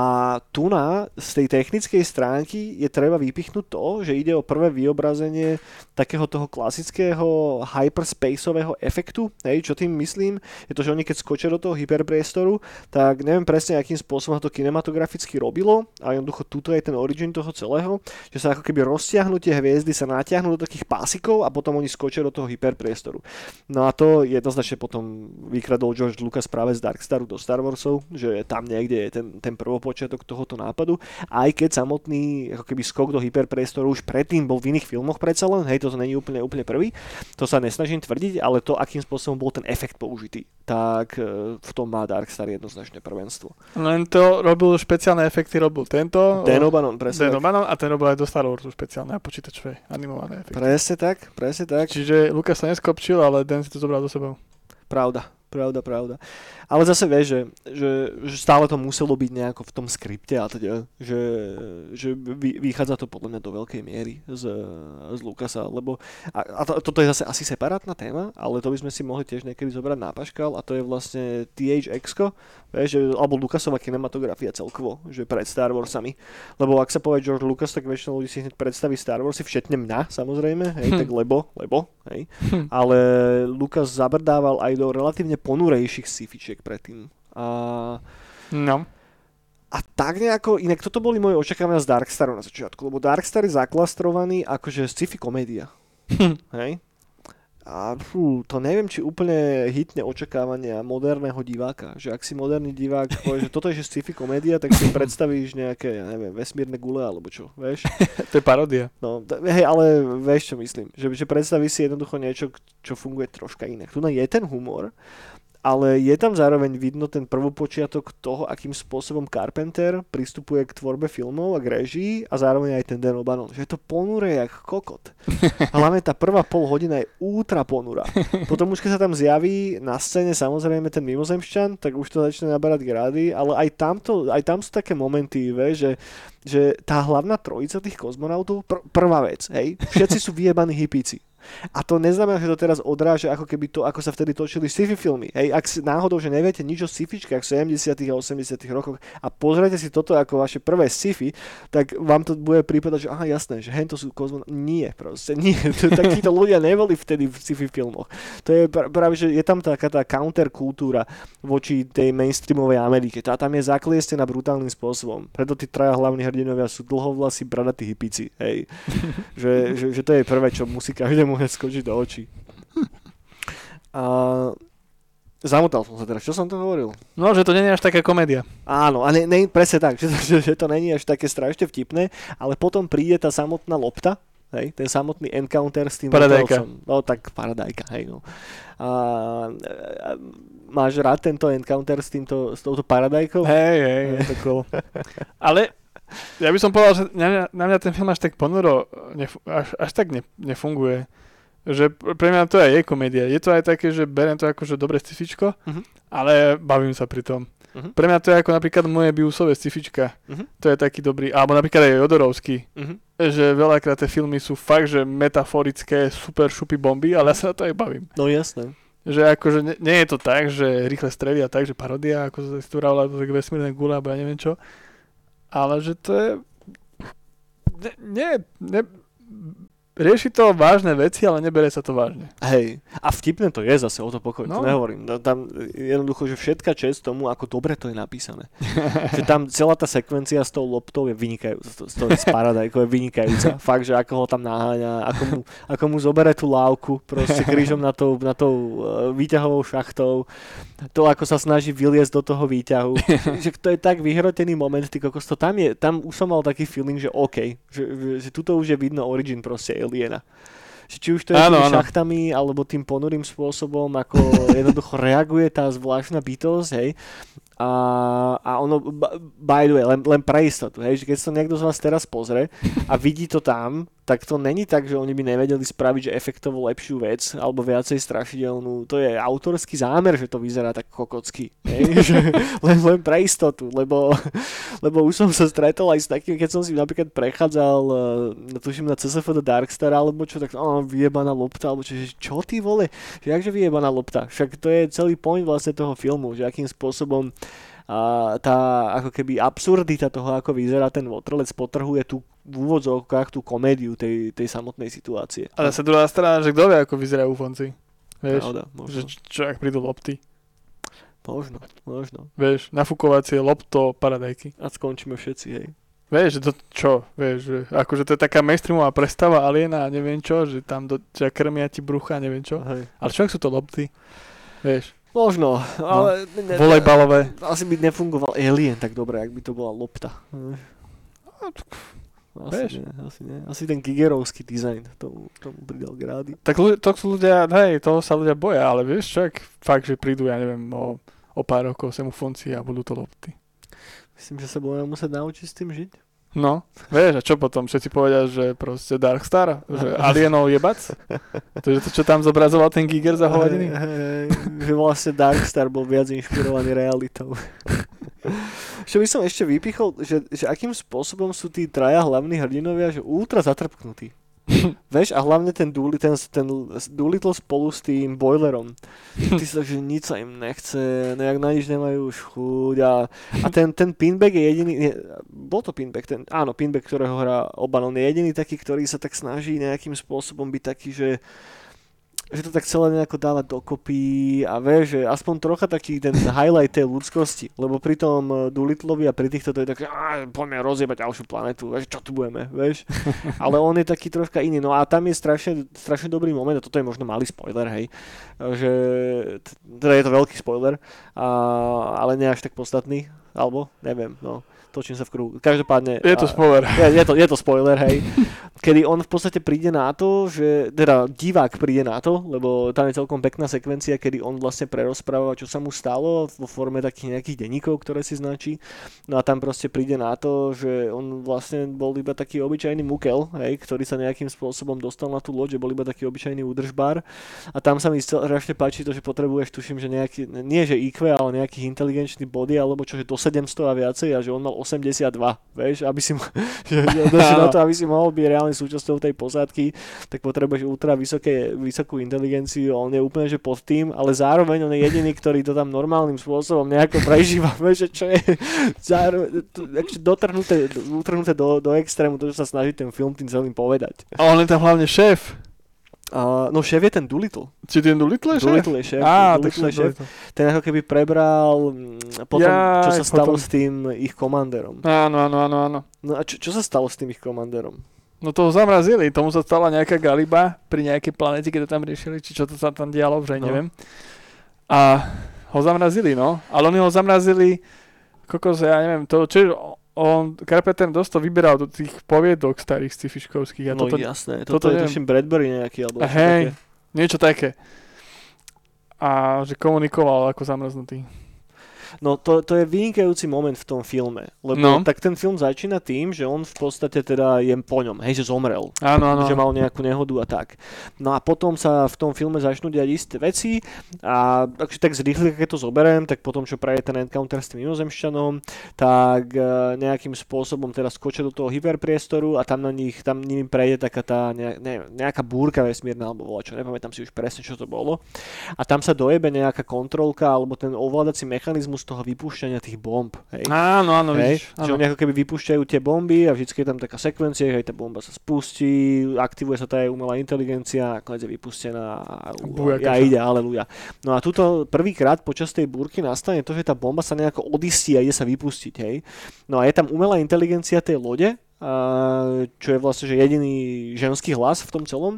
tu na, z tej technickej stránky je treba vypichnúť to, že ide o prvé vyobrazenie takého toho klasického hyperspaceového efektu. Hej, čo tým myslím, je to, že oni keď skočia do toho hyperpriestoru, tak neviem presne, akým spôsobom to kinematograficky robilo, ale jednoducho tuto je ten origin toho celého, že sa ako keby roztiahnu tie hviezdy, sa natiahnu do takých pásikov a potom oni skočia do toho hyperpriestoru. No a to jednoznačne potom vykradol George Lucas práve z Darkstaru do Star Warsov, že tam niekde je ten, ten prvopočiatok tohoto nápadu, aj keď samotný ako keby skok do hyperpriestoru už predtým bol v iných filmoch predsa len, hej, toto není úplne, úplne prvý, to sa nesnažím tvrdiť, ale to, akým spôsobom bol ten efekt použitý, tak e, v tom má Darkstar jednoznačne prvenstvo. Len to robil špeciálne efekty, robil tento. Dan O'Bannon, presne Dan. O'Bannon a ten robil aj do Star Warsu špeciálne a počítačové animované efekty. Presne tak, presne tak. Čiže Lukas sa neskopčil, ale Dan si to zobral do sebou. Pravda, pravda, pravda. Ale zase vieš, že, že, že stále to muselo byť nejako v tom skripte a teda, že, že vy, vychádza to podľa mňa do veľkej miery z, z Lukasa, lebo a, a to, toto je zase asi separátna téma, ale to by sme si mohli tiež niekedy zobrať na paškal a to je vlastne THX, vieš, že, alebo Lukasová kinematografia celkovo, že pred Star Warsami. Lebo ak sa povie George Lucas, tak väčšinou ľudí si hneď predstaví Star Warsy, všetne mňa samozrejme, hej, Hm. tak lebo, lebo, hej. Hm. Ale Lucas zabrdával aj do relatívne ponurejších sci-fičiek predtým. A, No. a tak nejako, inak toto boli moje očakávania z Darkstaru na začiatku, lebo Darkstar je zaklastrovaný akože sci-fi komédia. Hej? A fú, to neviem, či úplne hitne očakávania moderného diváka. Že ak si moderný divák povie, že toto je že sci-fi komédia, tak si predstavíš nejaké, ja neviem, vesmírne gule alebo čo, vieš? to je paródia. No, t- hej, ale vieš čo myslím, že, že predstavíš si jednoducho niečo, čo funguje troška inak. Tu je ten humor, ale je tam zároveň vidno ten prvopočiatok toho, akým spôsobom Carpenter pristupuje k tvorbe filmov a k režii a zároveň aj ten Dan O'Bannon, že je to ponuré jak kokot. Hlavne tá prvá pol hodina je ultra ponurá. Potom už keď sa tam zjaví na scéne samozrejme ten mimozemšťan, tak už to začne naberať grády, ale aj, tamto, aj tam sú také momenty, vieš, že že tá hlavná trojica tých kozmonautov, pr- prvá vec, hej, všetci sú vyjebaní hippíci. A to neznamená, že to teraz odráža ako keby to, ako sa vtedy točili sci-fi filmy. Hej, ak si náhodou, že neviete nič o sci-fičkách v 70. a 80. rokoch a pozriete si toto ako vaše prvé sci-fi, tak vám to bude prípadať, že aha, jasné, že hen to sú kozmonauti. Nie, proste, nie. Takíto ľudia neboli vtedy v sci-fi filmoch. To je pr- práve, že je tam taká tá counterkultúra voči tej mainstreamovej Amerike. Tá tam je zakliestená brutálnym spôsobom. Preto tí traja hlavní hrdinovia sú dlhovlasí, bradatí hipici. Hej. že, že, že, to je prvé, čo musí každému hneď skočiť do očí. A zamotal som sa teraz. Čo som to hovoril? No, že to nie je až taká komédia. Áno, a ne, ne, presne tak, že, to- že, že to není až také strašne vtipné, ale potom príde tá samotná lopta, hej, ten samotný encounter s tým Paradajka. letelcom. No tak paradajka, hej no. A, a, máš rád tento encounter s, týmto, s touto paradajkou? Hej, hej, je to cool. Ale ja by som povedal, že na mňa, na mňa ten film až tak ponuro nef- až, až tak ne, nefunguje. Že pr- pre mňa to aj je komédia. Je to aj také, že beriem to ako že dobre scifičko, Mhm. ale bavím sa pri tom. Mhm. Pre mňa to je ako napríklad moje biusové scifička. Mhm. To je taký dobrý, alebo napríklad aj Jodorovský. Mhm. Že veľakrát tie filmy sú fakt, že metaforické, super šupy bomby, ale ja sa na to aj bavím. No jasné. Že akože nie, nie je to tak, že rýchle strelia tak, že parodia, ako sa tu vravila, tak vesmírne gule, alebo ja neviem čo. Ale že to je... Ne, nie, ne, rieši to vážne veci, ale nebere sa to vážne. Hej. A vtipné to je zase o to pokoj, no. To nehovorím. No, tam jednoducho, že všetka čest tomu, ako dobre to je napísané. že tam celá tá sekvencia s tou loptou je vynikajúca, s tou- s paradajkou je vynikajúca. Fakt, že ako ho tam naháňa, ako mu, ako mu zobere tú lávku proste krížom na tou, na tou uh, výťahovou šachtou. To, ako sa snaží vyliezť do toho výťahu. že to je tak vyhrotený moment, ty kokos, to tam je, tam už som mal taký feeling, že OK, že, že, že tuto už je vidno origin proste aliena. Že či už to je Áno, tými áno. šachtami, alebo tým ponurým spôsobom, ako jednoducho reaguje tá zvláštna bytosť, hej. A, a ono, by the way, len, len pre istotu, hej, že keď sa niekto z vás teraz pozrie a vidí to tam, tak to není tak, že oni by nevedeli spraviť, že efektovo lepšiu vec, alebo viacej strašidelnú. To je autorský zámer, že to vyzerá tak kokocky. Že len, len pre istotu, lebo, lebo už som sa stretol aj s takým, keď som si napríklad prechádzal, uh, tuším na CSF do Darkstar, alebo čo, tak oh, vyjebaná lopta, alebo čo, že čo ty vole, že jakže vyjebaná lopta, však to je celý point vlastne toho filmu, že akým spôsobom a tá ako keby absurdita toho, ako vyzerá ten votrelec, potrhuje tú v úvodzovkách tú komédiu tej, tej samotnej situácie. A zase druhá strana, že kto vie, ako vyzerajú ufonci. Vieš, Pravda, že možno, č- čo, ak prídu lopty. možno, možno. Vieš, nafúkovacie lopto paradajky. A skončíme všetci, hej. Vieš, že to čo, vieš, že akože to je taká mainstreamová predstava aliena a neviem čo, že tam do, že krmia ti brucha neviem čo. Hej. Ale čo ak sú to lopty? Vieš, Možno, ale ne, ne, volejbalové. asi by nefungoval Alien tak dobre, ak by to bola lopta. Asi Vieš. nie, asi nie. Asi ten gigerovský dizajn tomu, tomu pridal grády. Tak to sú ľudia, hej, toho sa ľudia boja, ale vieš čo, ak fakt, že prídu, ja neviem, o, o pár rokov sem ufonci a budú to lopty. Myslím, že sa budeme musieť naučiť s tým žiť. No, vieš, a čo potom? Všetci povedia, že proste Darkstar, že alienov jebac? To je to, čo tam zobrazoval ten Giger za hovadiny? Že vlastne Darkstar bol viac inšpirovaný realitou. Čo by som ešte vypichol, že, že akým spôsobom sú tí traja hlavní hrdinovia, že ultra zatrpknutí. Vieš, a hlavne ten, Doolittle, ten, ten Doolittle spolu s tým Boilerom. Ty sa tak, že nič sa im nechce, nejak na nič nemajú už chuť a, a ten, ten pinback je jediný, nie, bol to pinback, ten, áno, pinback, ktorého hrá Obanon, je jediný taký, ktorý sa tak snaží nejakým spôsobom byť taký, že že to tak celé nejako dávať dokopy a vieš, že aspoň trocha taký ten highlight tej ľudskosti, lebo pri tom Doolittleovi a pri týchto to je tak, že "Á, poďme rozjebať ďalšiu planetu, vieš, čo tu budeme, vieš. Ale on je taký troška iný, no a tam je strašne, strašne dobrý moment, a toto je možno malý spoiler, hej, že teda je to veľký spoiler, a, ale nie až tak podstatný, alebo neviem, no, točím sa v kruhu. Každopádne... Je to spoiler. je, je, to, je to spoiler, hej. Kedy on v podstate príde na to, že, teda divák príde na to, lebo tam je celkom pekná sekvencia, kedy on vlastne prerozpráva, čo sa mu stalo vo forme takých nejakých denníkov, ktoré si značí. No a tam proste príde na to, že on vlastne bol iba taký obyčajný mukel, hej, ktorý sa nejakým spôsobom dostal na tú loď, že bol iba taký obyčajný údržbár. A tam sa mi strašne páči to, že potrebuješ, tuším, že nejaký, nie že IQ, ale nejaký inteligenčný body, alebo čo, že do 700 a viacej a že on mal 82, vieš, aby si, že, na to, aby si mohol byť reálne súčasťou tej posádky, tak potrebuješ ultra vysoké, vysokú inteligenciu, on je úplne že pod tým, ale zároveň on je jediný, ktorý to tam normálnym spôsobom nejako prežíva, vieš, že čo je zároveň, dotrhnuté, dotrhnuté do, do extrému, to, čo sa snaží ten film tým celým povedať. A on je tam hlavne šéf. A, no šéf je ten Doolittle. Či ten Doolittle je šéf? Doolittle je šéf. Á, Doolittle je šéf. Ten ako keby prebral mm, potom, čo Jaj, sa stalo potom. s tým ich komandérom. Áno, áno, áno, áno. No a čo, čo sa stalo s tým ich komandérom? No toho zamrazili, tomu sa stala nejaká galiba pri nejakej planete, keď to tam riešili, či čo to sa tam dialo, že No. neviem. A ho zamrazili, no. Ale oni ho zamrazili, kokos, ja neviem, to, čo on, Carpenter dosť to vyberal do tých poviedok starých sci-fiškovských. A no toto, jasné, toto toto, je tuším Bradbury nejaký, alebo hej. také. niečo také. A že komunikoval ako zamrznutý. No to, to je vynikajúci moment v tom filme, lebo No. tak ten film začína tým, že on v podstate teda je po ňom, hej, že zomrel. Áno, áno. že mal nejakú nehodu a tak. No a potom sa v tom filme začnú diať isté veci a takže tak zrýchli, keď to zoberiem, tak potom, čo praje ten encounter s tým mimozemšťanom, tak e, nejakým spôsobom teda skočia do toho hyperpriestoru a tam na nich, tam nimi prejde taká tá nejak, neviem, nejaká búrka vesmírna alebo čo, nepamätám si už presne, čo to bolo. A tam sa dojebe nejaká kontrolka alebo ten ovládací mechanizmus toho vypúšťania tých bomb. Hej. Áno, áno, Hej, vidíš. že Áno. oni ako keby vypúšťajú tie bomby a vždycky je tam taká sekvencia, že aj tá bomba sa spustí, aktivuje sa tá aj umelá inteligencia a nakoniec je vypustená a, a ide, aleluja. No a tuto prvýkrát počas tej búrky nastane to, že tá bomba sa nejako odistí a ide sa vypustiť, hej. No a je tam umelá inteligencia tej lode, čo je vlastne že jediný ženský hlas v tom celom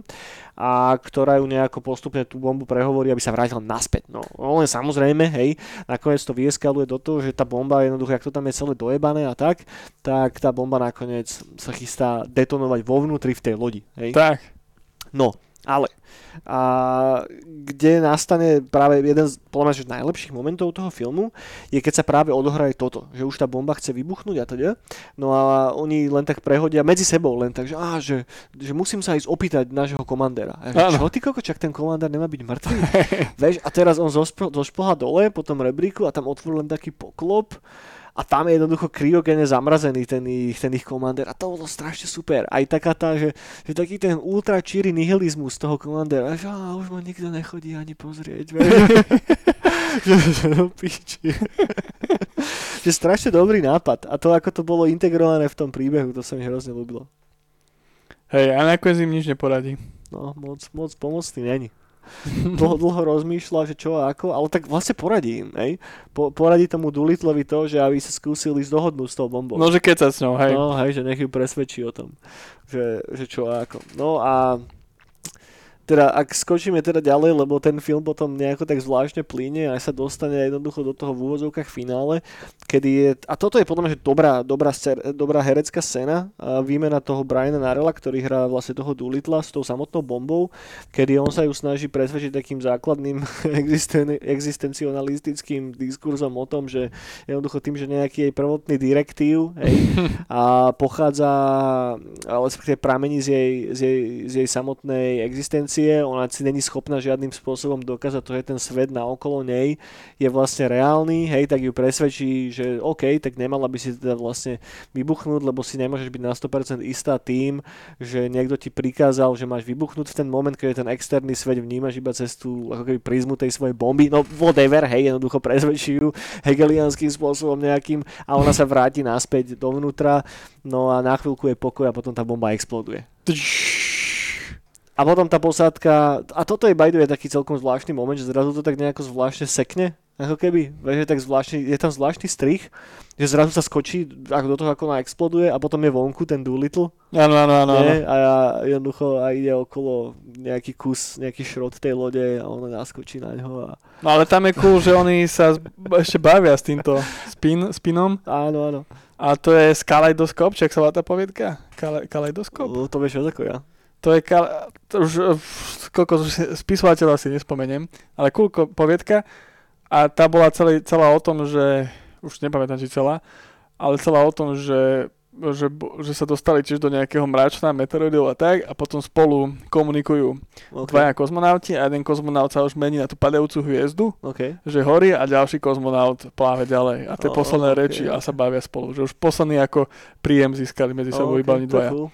a ktorá ju nejako postupne tú bombu prehovorí, aby sa vrátila naspäť. No, no len samozrejme, hej, nakoniec to vyeskaluje do toho, že tá bomba jednoducho, ak to tam je celé dojebané a tak, tak tá bomba nakoniec sa chystá detonovať vo vnútri v tej lodi. Hej. Tak. No Ale a kde nastane práve jeden z podľa mňa, že najlepších momentov toho filmu, je keď sa práve odohraje toto, že už tá bomba chce vybuchnúť a teda. No a oni len tak prehodia medzi sebou, len tak, že, á, že, že musím sa ísť opýtať nášho komandéra. A ja, že, čo ty koko, čak ten komandér nemá byť mŕtvý? Veš, a teraz on zošplha dole po tom rebríku a tam otvoril len taký poklop a tam je jednoducho kryogene zamrazený ten ich, ten ich komandér a to bolo strašne super. Aj taká tá, že, že taký ten ultra číry nihilizmus toho komandéra, že á, už ma nikto nechodí ani pozrieť. že, že, no píči. že strašne dobrý nápad a to ako to bolo integrované v tom príbehu, to sa mi hrozne ľúbilo. Hej, a nakoniec im nič neporadí. No, moc, moc pomocný není dlho, dlho rozmýšľa, že čo a ako, ale tak vlastne poradí im, hej. Po, poradí tomu Dulitlovi to, že aby sa skúsili dohodnúť s tou bombou. No, že keď sa s ňou, hej. No, hej, že nech ju presvedčí o tom, že, že čo a ako. No a teda ak skočíme teda ďalej, lebo ten film potom nejako tak zvláštne plíne a sa dostane jednoducho do toho v úvodzovkách finále, kedy je, a toto je podľa mňa, že dobrá, dobrá, dobrá herecká scéna, a výmena toho Briana Narella, ktorý hrá vlastne toho Doolitla s tou samotnou bombou, kedy on sa ju snaží presvedčiť takým základným existen, existencionalistickým diskurzom o tom, že jednoducho tým, že nejaký jej prvotný direktív hej, a pochádza, ale pramení z jej, z jej, z jej samotnej existencie situácie, ona si není schopná žiadnym spôsobom dokázať to, že ten svet na okolo nej je vlastne reálny, hej, tak ju presvedčí, že OK, tak nemala by si teda vlastne vybuchnúť, lebo si nemôžeš byť na 100% istá tým, že niekto ti prikázal, že máš vybuchnúť v ten moment, keď ten externý svet vnímaš iba cez tú ako keby prízmu tej svojej bomby, no whatever, hej, jednoducho presvedčí ju hegelianským spôsobom nejakým a ona sa vráti naspäť dovnútra, no a na chvíľku je pokoj a potom tá bomba exploduje. A potom tá posádka, a toto je by way taký celkom zvláštny moment, že zrazu to tak nejako zvláštne sekne, ako keby, vieš, tak zvláštny, je tam zvláštny strich, že zrazu sa skočí ako do toho, ako ona exploduje a potom je vonku ten Doolittle. Áno, áno, áno. A ja jednoducho aj ide okolo nejaký kus, nejaký šrot tej lode a ona naskočí na ňo. A... No ale tam je cool, že oni sa ešte bavia s týmto spin, spinom. Áno, áno. A to je Kaleidoskop, či ak sa volá tá povedka? Kale, kaleidoskop? To vieš ako ja. To je, to už, eh, koľko spisovateľov si nespomeniem, ale cool poviedka a tá bola celý, celá o tom, že, už nepamätám, či celá, ale celá o tom, že, že, že sa dostali tiež do nejakého mračna, meteoroidov a tak a potom spolu komunikujú okay. dvaja kozmonauti a jeden kozmonaut sa už mení na tú padajúcu hviezdu, okay. že horí a ďalší kozmonaut pláve ďalej a tie oh, posledné okay. reči a sa bavia spolu, že už posledný ako príjem získali medzi sebou oh, okay, iba oni dvaja. Cool.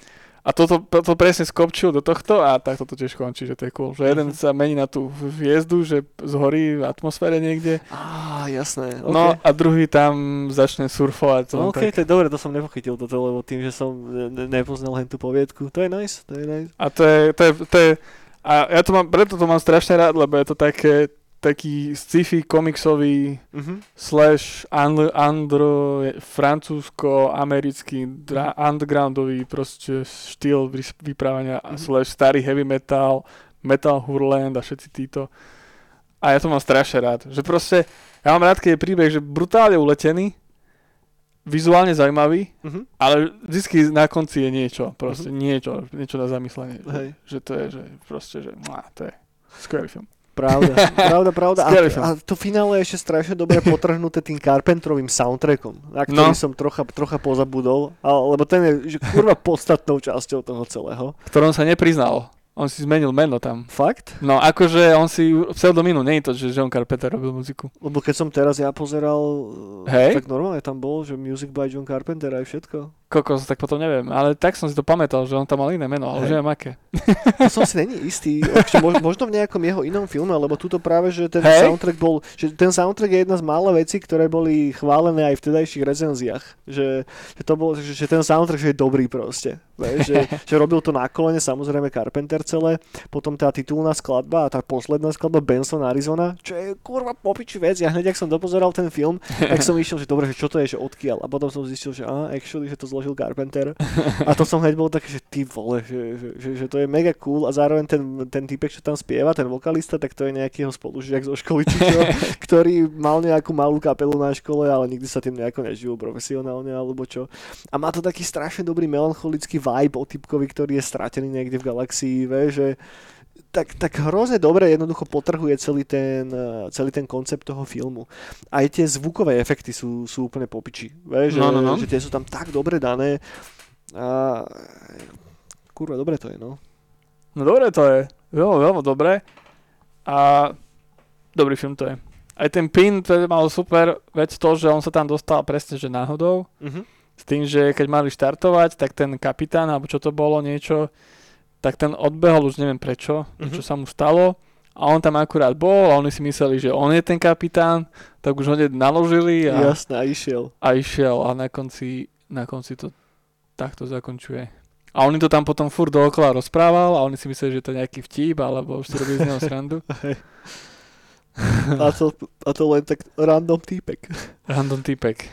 A toto, to presne skopčil do tohto a tak toto tiež končí, že to je cool. Že jeden mhm. sa mení na tú hviezdu, že zhorí v atmosfére niekde. Á, jasné. Okay. No a druhý tam začne surfovať. No, OK, tak. to je dobre, to som nepochytil toto, lebo tým, že som ne- nepoznal len tú poviedku. To je nice, to je nice. A to je, to je, to je a ja to mám, preto to mám strašne rád, lebo je to také, taký sci-fi komiksový uh-huh. slash andro, andro francúzsko-americký dra, undergroundový proste štýl vyprávania uh-huh. slash starý heavy metal, metal hurland a všetci títo. A ja to mám strašne rád. Že proste, ja mám rád, keď je príbeh, že brutálne uletený, vizuálne zaujímavý, uh-huh. ale vždy na konci je niečo, proste uh-huh. niečo, niečo na zamyslenie. Že, že to je, že proste, že á, to je skvelý film. Pravda, pravda, pravda. A, a to finále je ešte strašne dobre potrhnuté tým Carpenterovým soundtrackom, na ktorý no. som trocha, trocha pozabudol, ale, lebo ten je že kurva podstatnou časťou toho celého. Ktorom sa nepriznal. On si zmenil meno tam. Fakt? No, akože on si pseudonymnu, nie je to, že John Carpenter robil muziku. Lebo keď som teraz ja pozeral, Hej? tak normálne tam bol, že Music by John Carpenter aj všetko. Kokos, tak potom neviem, ale tak som si to pamätal, že on tam mal iné meno, ale že neviem aké. To som si není istý, možno v nejakom jeho inom filme, lebo tuto práve, že ten hey? soundtrack bol, že ten soundtrack je jedna z mála vecí, ktoré boli chválené aj v vtedajších recenziách, že, že to bol, že, že ten soundtrack že je dobrý proste, že, že robil to na kolene, samozrejme Carpenter celé, potom tá titulná skladba a tá posledná skladba Benson Arizona, čo je kurva popiči vec, ja hneď, ak som dopozeral ten film, tak som išiel, že dobre, že čo to je, že odkiaľ, a potom som zistil, že ah, actually, že to zložil Carpenter. A to som hneď bol taký, že ty vole, že, že, že, že to je mega cool a zároveň ten, ten typek, čo tam spieva, ten vokalista, tak to je nejaký jeho spolužiak zo školy, či čo, ktorý mal nejakú malú kapelu na škole, ale nikdy sa tým nejako nežil profesionálne alebo čo. A má to taký strašne dobrý melancholický vibe o typkovi, ktorý je stratený niekde v galaxii, vie, že tak, tak hrozne dobre jednoducho potrhuje celý ten, eh, celý ten koncept toho filmu. Aj tie zvukové efekty sú, sú úplne popiči. Vieš, No, no, no. že tie sú tam tak dobre dané. A, kurva, dobre to je, no. No dobre to je. Veľmi, veľmi dobre. A dobrý film to je. Aj ten pin, to mal super vec to, že on sa tam dostal presne, že náhodou. Uh-huh. S tým, že keď mali štartovať, tak ten kapitán, alebo čo to bolo, niečo, tak ten odbehol, už neviem prečo, Mhm. čo sa mu stalo. A on tam akurát bol a oni si mysleli, že on je ten kapitán, tak už ho naložili a, Jasné, a išiel. a išiel a na konci, na konci to takto zakončuje. A on im to tam potom furt dookola rozprával a oni si mysleli, že to je nejaký vtip, alebo už si robili z neho srandu. A to, a to len tak random týpek. Random typek.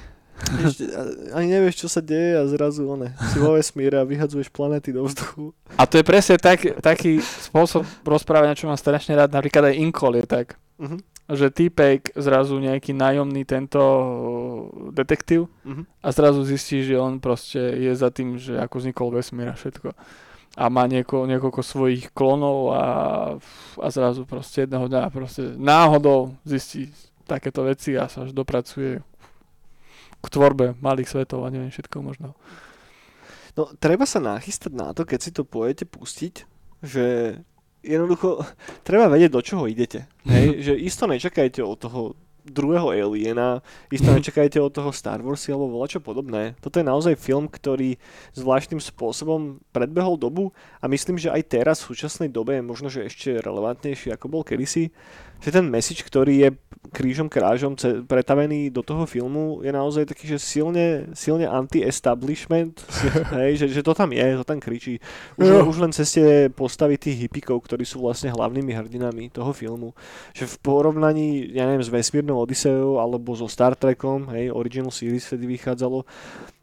Ešte, ani nevieš, čo sa deje a zrazu one, si vo vesmíre a vyhadzuješ planety do vzduchu. A to je presne tak, taký spôsob rozprávania, čo mám strašne rád. Napríklad aj Inkol je tak. Uh-huh. že týpek zrazu nejaký nájomný tento o, detektív Uh-huh. a zrazu zistí, že on proste je za tým, že ako vznikol vesmír a všetko. A má nieko, niekoľko svojich klonov a, a zrazu proste jedného dňa proste náhodou zistí takéto veci a sa až dopracuje k tvorbe malých svetov a neviem všetko možno. No, treba sa nachystať na to, keď si to pôjdete pustiť, že jednoducho treba vedieť, do čoho idete. Hej? že isto nečakajte od toho druhého Aliena, isto nečakajte od toho Star Wars alebo voľačo podobné. Toto je naozaj film, ktorý zvláštnym spôsobom predbehol dobu a myslím, že aj teraz v súčasnej dobe je možno, že ešte relevantnejší ako bol kedysi. Že ten message, ktorý je krížom krážom pretavený do toho filmu je naozaj taký, že silne, silne anti-establishment, hej, že, že to tam je, to tam kričí. Už, Jo. už len cez tie postavy tých hippikov, ktorí sú vlastne hlavnými hrdinami toho filmu. Že v porovnaní, ja neviem, s Vesmírnou Odiseou alebo so Star Trekom, hej, Original Series vtedy vychádzalo,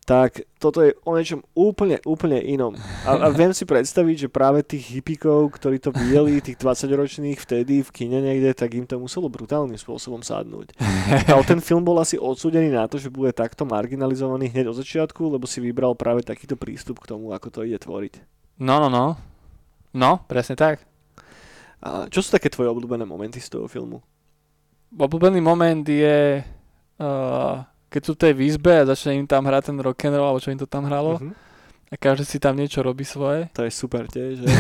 tak toto je o niečom úplne, úplne inom. A, a viem si predstaviť, že práve tých hippikov, ktorí to videli, tých 20-ročných vtedy v kine niekde, tak im to muselo brutálnym spôsobom sadnúť. Ale ten film bol asi odsúdený na to, že bude takto marginalizovaný hneď od začiatku, lebo si vybral práve takýto prístup k tomu, ako to ide tvoriť. No, no, no. No, presne tak. A čo sú také tvoje obľúbené momenty z toho filmu? Obľúbený moment je, uh, keď sú v tej výzbe a začne im tam hrať ten rock'n'roll, alebo čo im to tam hralo. Mhm. A každý si tam niečo robí svoje. To je super tiež. Že?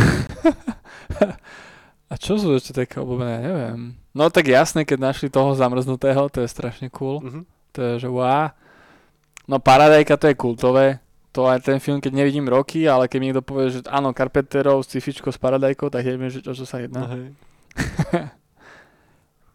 A čo sú ešte také obľúbené, neviem. No tak jasné, keď našli toho zamrznutého, to je strašne cool. Mhm. To je, že wow. No Paradajka to je kultové. To aj ten film, keď nevidím roky, ale keď mi niekto povie, že áno, Carpenterov, sci-fičko s Paradajkou, tak neviem, že o čo sa jedná. Hej.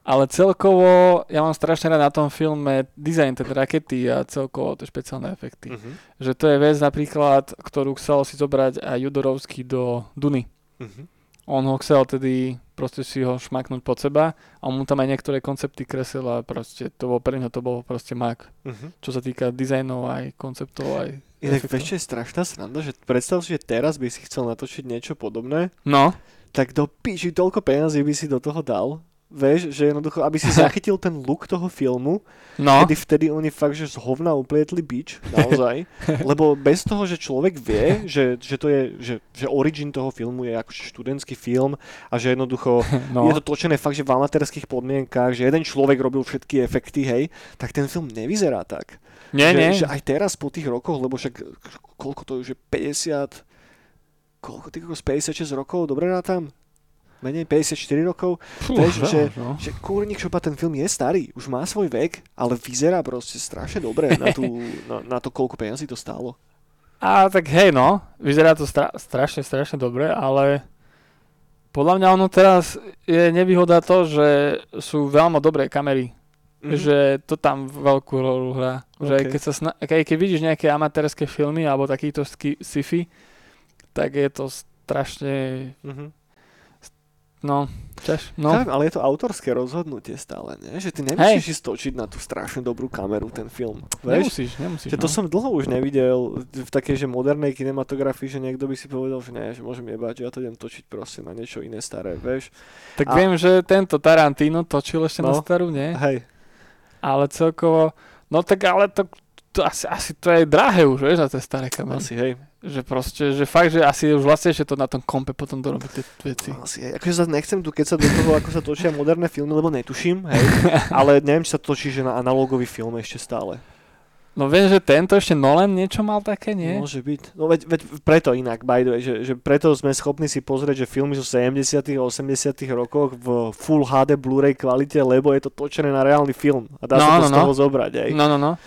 Ale celkovo, ja mám strašne rád na tom filme dizajn tej rakety a celkovo tie špeciálne efekty. Mhm. Že to je vec napríklad, ktorú chcel si zobrať aj Judorovský do Duny. Mhm. On ho chcel tedy proste si ho šmaknúť pod seba a on mu tam aj niektoré koncepty kresil a proste to bol pre neho to bol proste mak. Mhm. Čo sa týka dizajnov aj konceptov aj Inak čo je strašná sranda, že predstav si, že teraz by si chcel natočiť niečo podobné, No, tak do píči toľko peniazí by si do toho dal. Vieš, že jednoducho, aby si zachytil ten look toho filmu, no, kedy vtedy oni fakt, že z hovna uplietli bič, naozaj. Lebo bez toho, že človek vie, že, že to je, že, že origin toho filmu je akože študentský film a že jednoducho no. je to točené fakt, že v amatérských podmienkách, že jeden človek robil všetky efekty, hej, tak ten film nevyzerá tak. Nie, že, nie. že aj teraz po tých rokoch, lebo však koľko to už je 50, koľko tých 56 rokov, dobre rátam? Menej 54 rokov? Fú, vieš, že- no. Že kúrnik šopa, ten film je starý, už má svoj vek, ale vyzerá proste strašne dobre na, tú, na, na to, koľko peniazí to stálo. A tak hej, no, vyzerá to stra- strašne, strašne dobre, ale podľa mňa ono teraz je nevýhoda to, že sú veľmi dobré kamery. Mhm. že to tam veľkú rolu hrá. Že keď, sa sna- keď, keď vidíš nejaké amatérske filmy alebo takýto ski- sci-fi, tak je to strašne, Mhm. No, čaž, No. Chápem, ale je to autorské rozhodnutie stále, nie? Že ty nemusíš ísť točiť na tú strašne dobrú kameru ten film. Vieš? Nemusíš, nemusíš. Že to no. som dlho už nevidel v takej, že modernej kinematografii, že niekto by si povedal, že nie, že môžem jebať, že ja to idem točiť proste na niečo iné staré, vieš? Tak a- viem, že tento Tarantino točil ešte na No. starú, nie? Hej, Ale celkovo, no tak ale to, to asi, asi to je drahé už, vieš, na tie staré kamery. asi hej. Že proste, že fakt, že asi už vlastne, že to na tom kompe potom dorobí tie veci. Asi, aj. akože sa nechcem tu keď sa do toho, ako sa točia moderné filmy, lebo netuším, hej, ale neviem, či sa točí, že na analogový film ešte stále. No viem, že tento ešte Nolan niečo mal také, nie? Môže byť. No veď, veď preto inak, by the way, že, že preto sme schopní si pozrieť, že filmy zo 70 a 80 rokoch v Full HD Blu-ray kvalite, lebo je to točené na reálny film a dá No, sa to no, z no. toho zobrať, hej. No, no, no.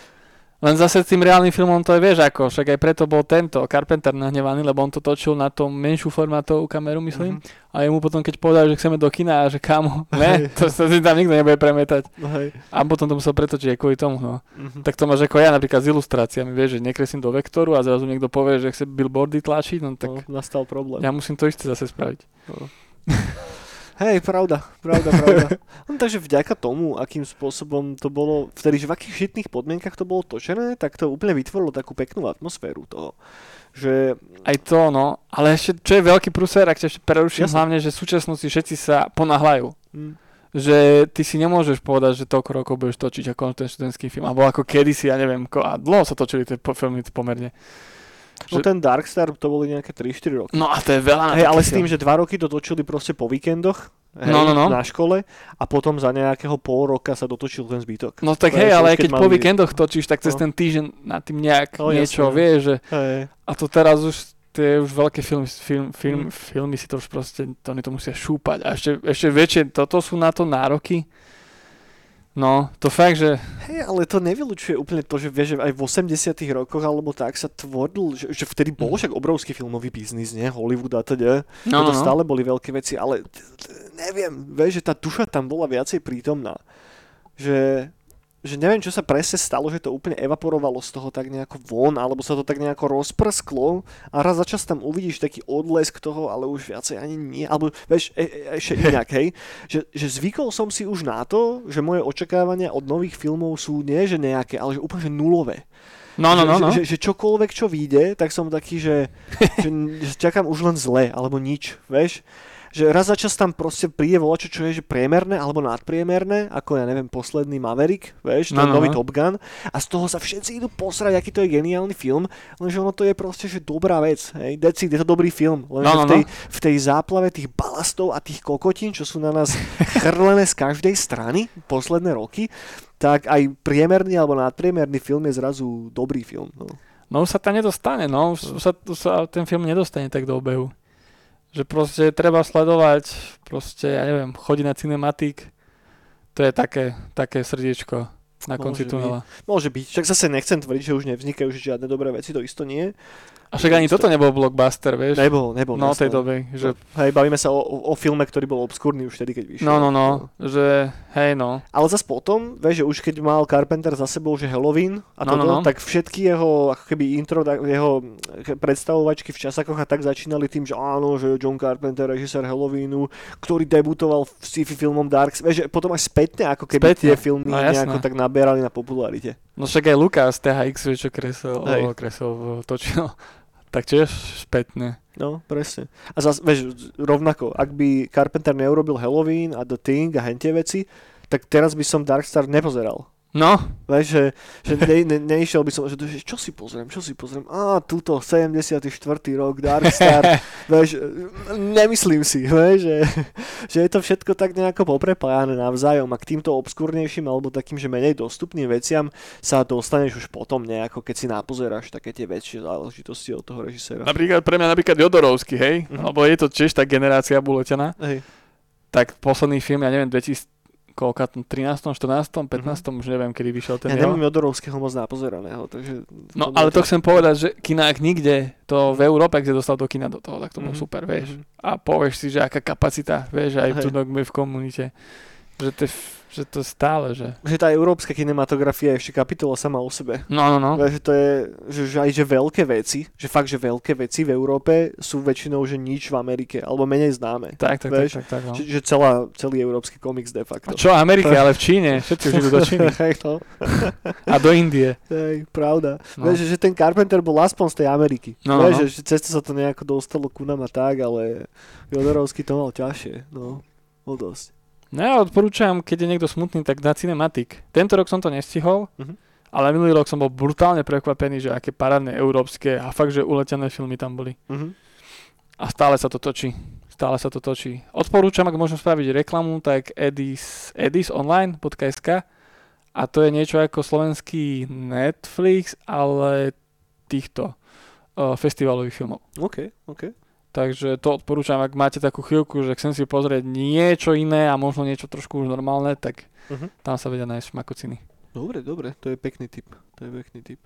Len zase s tým reálnym filmom to je, vieš ako, však aj preto bol tento Carpenter nahnevaný, lebo on to točil na tom menšiu formátovú kameru, myslím. Mhm. A jemu potom, keď povedal, že chceme do kina a že kamo, ne, to sa si tam nikto nebude premietať. No, hej. A potom to musel pretočiť aj kvôli tomu, no. Mhm. Tak to máš ako ja napríklad s ilustráciami, vieš, že nekreslím do vektoru a zrazu niekto povie, že chce billboardy tlačiť, no tak no, nastal problém. ja musím to isté zase spraviť. Hej, pravda, pravda, pravda. No, takže vďaka tomu, akým spôsobom to bolo, vtedy, že v akých šitných podmienkach to bolo točené, tak to úplne vytvorilo takú peknú atmosféru toho. Že, Aj to, no. Ale ešte, čo je veľký prúser, ak ťa ešte preruším, Jasne. hlavne, že súčasnosti všetci sa ponáhľajú. hm, Že ty si nemôžeš povedať, že toľko rokov budeš točiť ako ten študentský film. Alebo ako kedysi, ja neviem, ko, a dlho sa točili tie po- filmy pomerne. No Že- ten Darkstar to boli nejaké 3-4 roky. No a to je veľa. Hej, ale s film. tým, že dva roky to točili proste po víkendoch, hej, No, no, no. na škole a potom za nejakého pol roka sa dotočil ten zbytok. No tak To hej, ale keď keď po víkendoch točíš, tak cez No. ten týždeň na tým nejak No, niečo jasné. vieš, že Hej. a to teraz už tie už veľké filmy, film, film, Mm. filmy si to už proste, to oni to musia šúpať. A ešte, ešte väčšie, toto sú na to nároky. No, to fakt, že Hej, ale to nevylučuje úplne to, že vieš, že aj v 80 rokoch alebo tak sa tvoril, že, že vtedy bol však obrovský filmový biznis, nie? Hollywood a teda. Mhm. no, no, to no. stále boli veľké veci, ale neviem, vieš, že tá duša tam bola viacej prítomná. Že, že neviem, čo sa presne stalo, že to úplne evaporovalo z toho tak nejako von, alebo sa to tak nejako rozprsklo a raz za čas tam uvidíš taký odlesk toho, ale už viacej ani nie. Alebo vieš, e, e, ešte inak, hej, že, že zvykol som si už na to, že moje očakávania od nových filmov sú nie, že nejaké, ale že úplne že nulové. No, no, no, no. Že, že, že čokoľvek, čo vyjde, tak som taký, že, že, že čakám už len zle, alebo nič, vieš. Že raz za čas tam proste príde volačo, čo je že priemerné alebo nadpriemerné, ako ja neviem, posledný Maverick, vieš, ten No, no, nový no. Top Gun. A z toho sa všetci idú posrať, aký to je geniálny film, lenže ono to je proste, že dobrá vec, hej, it, je to dobrý film, lenže No, no, v, tej, v tej záplave tých balastov a tých kokotín, čo sú na nás chrlené z každej strany posledné roky, tak aj priemerný alebo nadpriemerný film je zrazu dobrý film. No. No už sa tam nedostane, no. Už sa, už sa ten film nedostane tak do obehu. Že proste treba sledovať, proste, ja neviem, chodí na cinematik, to je také, také srdiečko na konci Môže tunela. Môže byť, však zase nechcem tvrdiť, že už nevznikajú žiadne dobré veci, to isto nie. A však ani toto nebol blockbuster, vieš? Nebol, nebol. No, tej dobe, že Hej, bavíme sa o, o, o filme, ktorý bol obskúrny už vtedy, keď vyšiel. no, no, no, že hej, no. Ale zase potom, vieš, že už keď mal Carpenter za sebou, že Halloween a No, toto, no, no. tak všetky jeho, ako keby intro, jeho predstavovačky v časakoch a tak začínali tým, že áno, že John Carpenter, režisér Halloweenu, ktorý debutoval v sci-fi filmom Dark, vieš, že potom aj spätne, ako keby Spätne, tie filmy no, jasné. nejako tak naberali na popularite. No však aj Lukas THX, čo kresel, Hej. kresel, točil. Tak tiež spätne. No, presne. A zase, vieš, rovnako, ak by Carpenter neurobil Halloween a The Thing a hentie veci, tak teraz by som Darkstar nepozeral. No, Vieš, že, že ne, ne, neišiel by som, že, že čo si pozriem, čo si pozriem, á, túto 74. rok, Darkstar, vieš, nemyslím si, vieš, že, že je to všetko tak nejako poprepájane navzájom a k týmto obskúrnejším alebo takým, že menej dostupným veciam sa dostaneš už potom nejako, keď si napozeráš také tie väčšie záležitosti od toho režiséra. napríklad pre mňa napríklad Jodorovský, hej? Mhm. Lebo je to tiež tá generácia buleťana. Hej. Tak posledný film, ja neviem, 2000, koľka, 13., 14., 15., už neviem, kedy vyšiel ten Ja nemám Jodorovského moc napozeraného, takže... No ale to chcem povedať, že kinák nikde, to v Európe, kde dostal do kina do toho, tak to bolo Mhm, super, vieš. mhm. A povieš si, že aká kapacita, vieš, aj tu v komunite. Že f- že to stále, že... Že tá európska kinematografia je ešte kapitola sama o sebe. No, no, no. Že to je, že, že aj že veľké veci, že fakt, že veľké veci v Európe sú väčšinou, že nič v Amerike, alebo menej známe. Tak, tak, Vieš, tak, tak, tak, no. Že, že celá, celý európsky komiks de facto. A čo Amerike, ale v Číne, všetci už idú do Číny. No. A do Indie. Hej, pravda. No. No. Vieš, že ten Carpenter bol aspoň z tej Ameriky. No, Vieš, no. že, že cesta sa to nejako dostalo ku nám a tak, ale Jodorovský to mal ťažšie. No, bol dosť. No ja odporúčam, keď je niekto smutný, tak na Cinematic. Tento rok som to nestihol, Mhm. Ale minulý rok som bol brutálne prekvapený, že aké parádne európske a fakt, že uletené filmy tam boli. Mhm. A stále sa to točí. Stále sa to točí. Odporúčam, ak môžem spraviť reklamu, tak edis, edisonline.sk a to je niečo ako slovenský Netflix, ale týchto uh, festivalových filmov. OK, OK. Takže to odporúčam, ak máte takú chvíľku, že chcem si pozrieť niečo iné a možno niečo trošku už normálne, tak Mhm. tam sa vedia nájsť šmakociny. Dobre, dobre, to je pekný tip. To je pekný tip.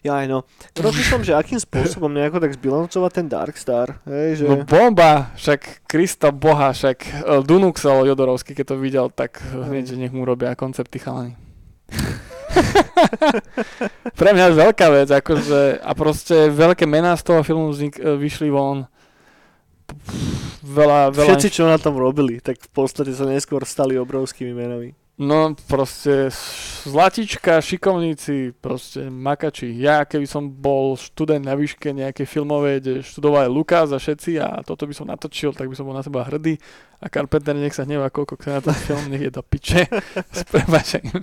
Ja aj no. Rozmýšľam, že akým spôsobom nejako tak zbilancovať ten Darkstar. Hej, že... No bomba, však Krista Boha, však uh, Dunuxel Jodorovský, keď to videl, tak hneď, že nech mu robia koncepty chalani. Pre mňa je veľká vec, akože, a proste veľké mená z toho filmu vznik, uh, vyšli von. Veľa, veľa... Všetci, čo na tom robili, tak v podstate sa neskôr stali obrovskými menami. No proste zlatička, šikovníci, proste makači. Ja keby som bol študent na výške nejakej filmovej, kde študoval aj Lukáš a všetci a toto by som natočil, tak by som bol na seba hrdý a Carpenter nech sa hnevá, koľko chce na ten film, nech je to piče. S prebačením.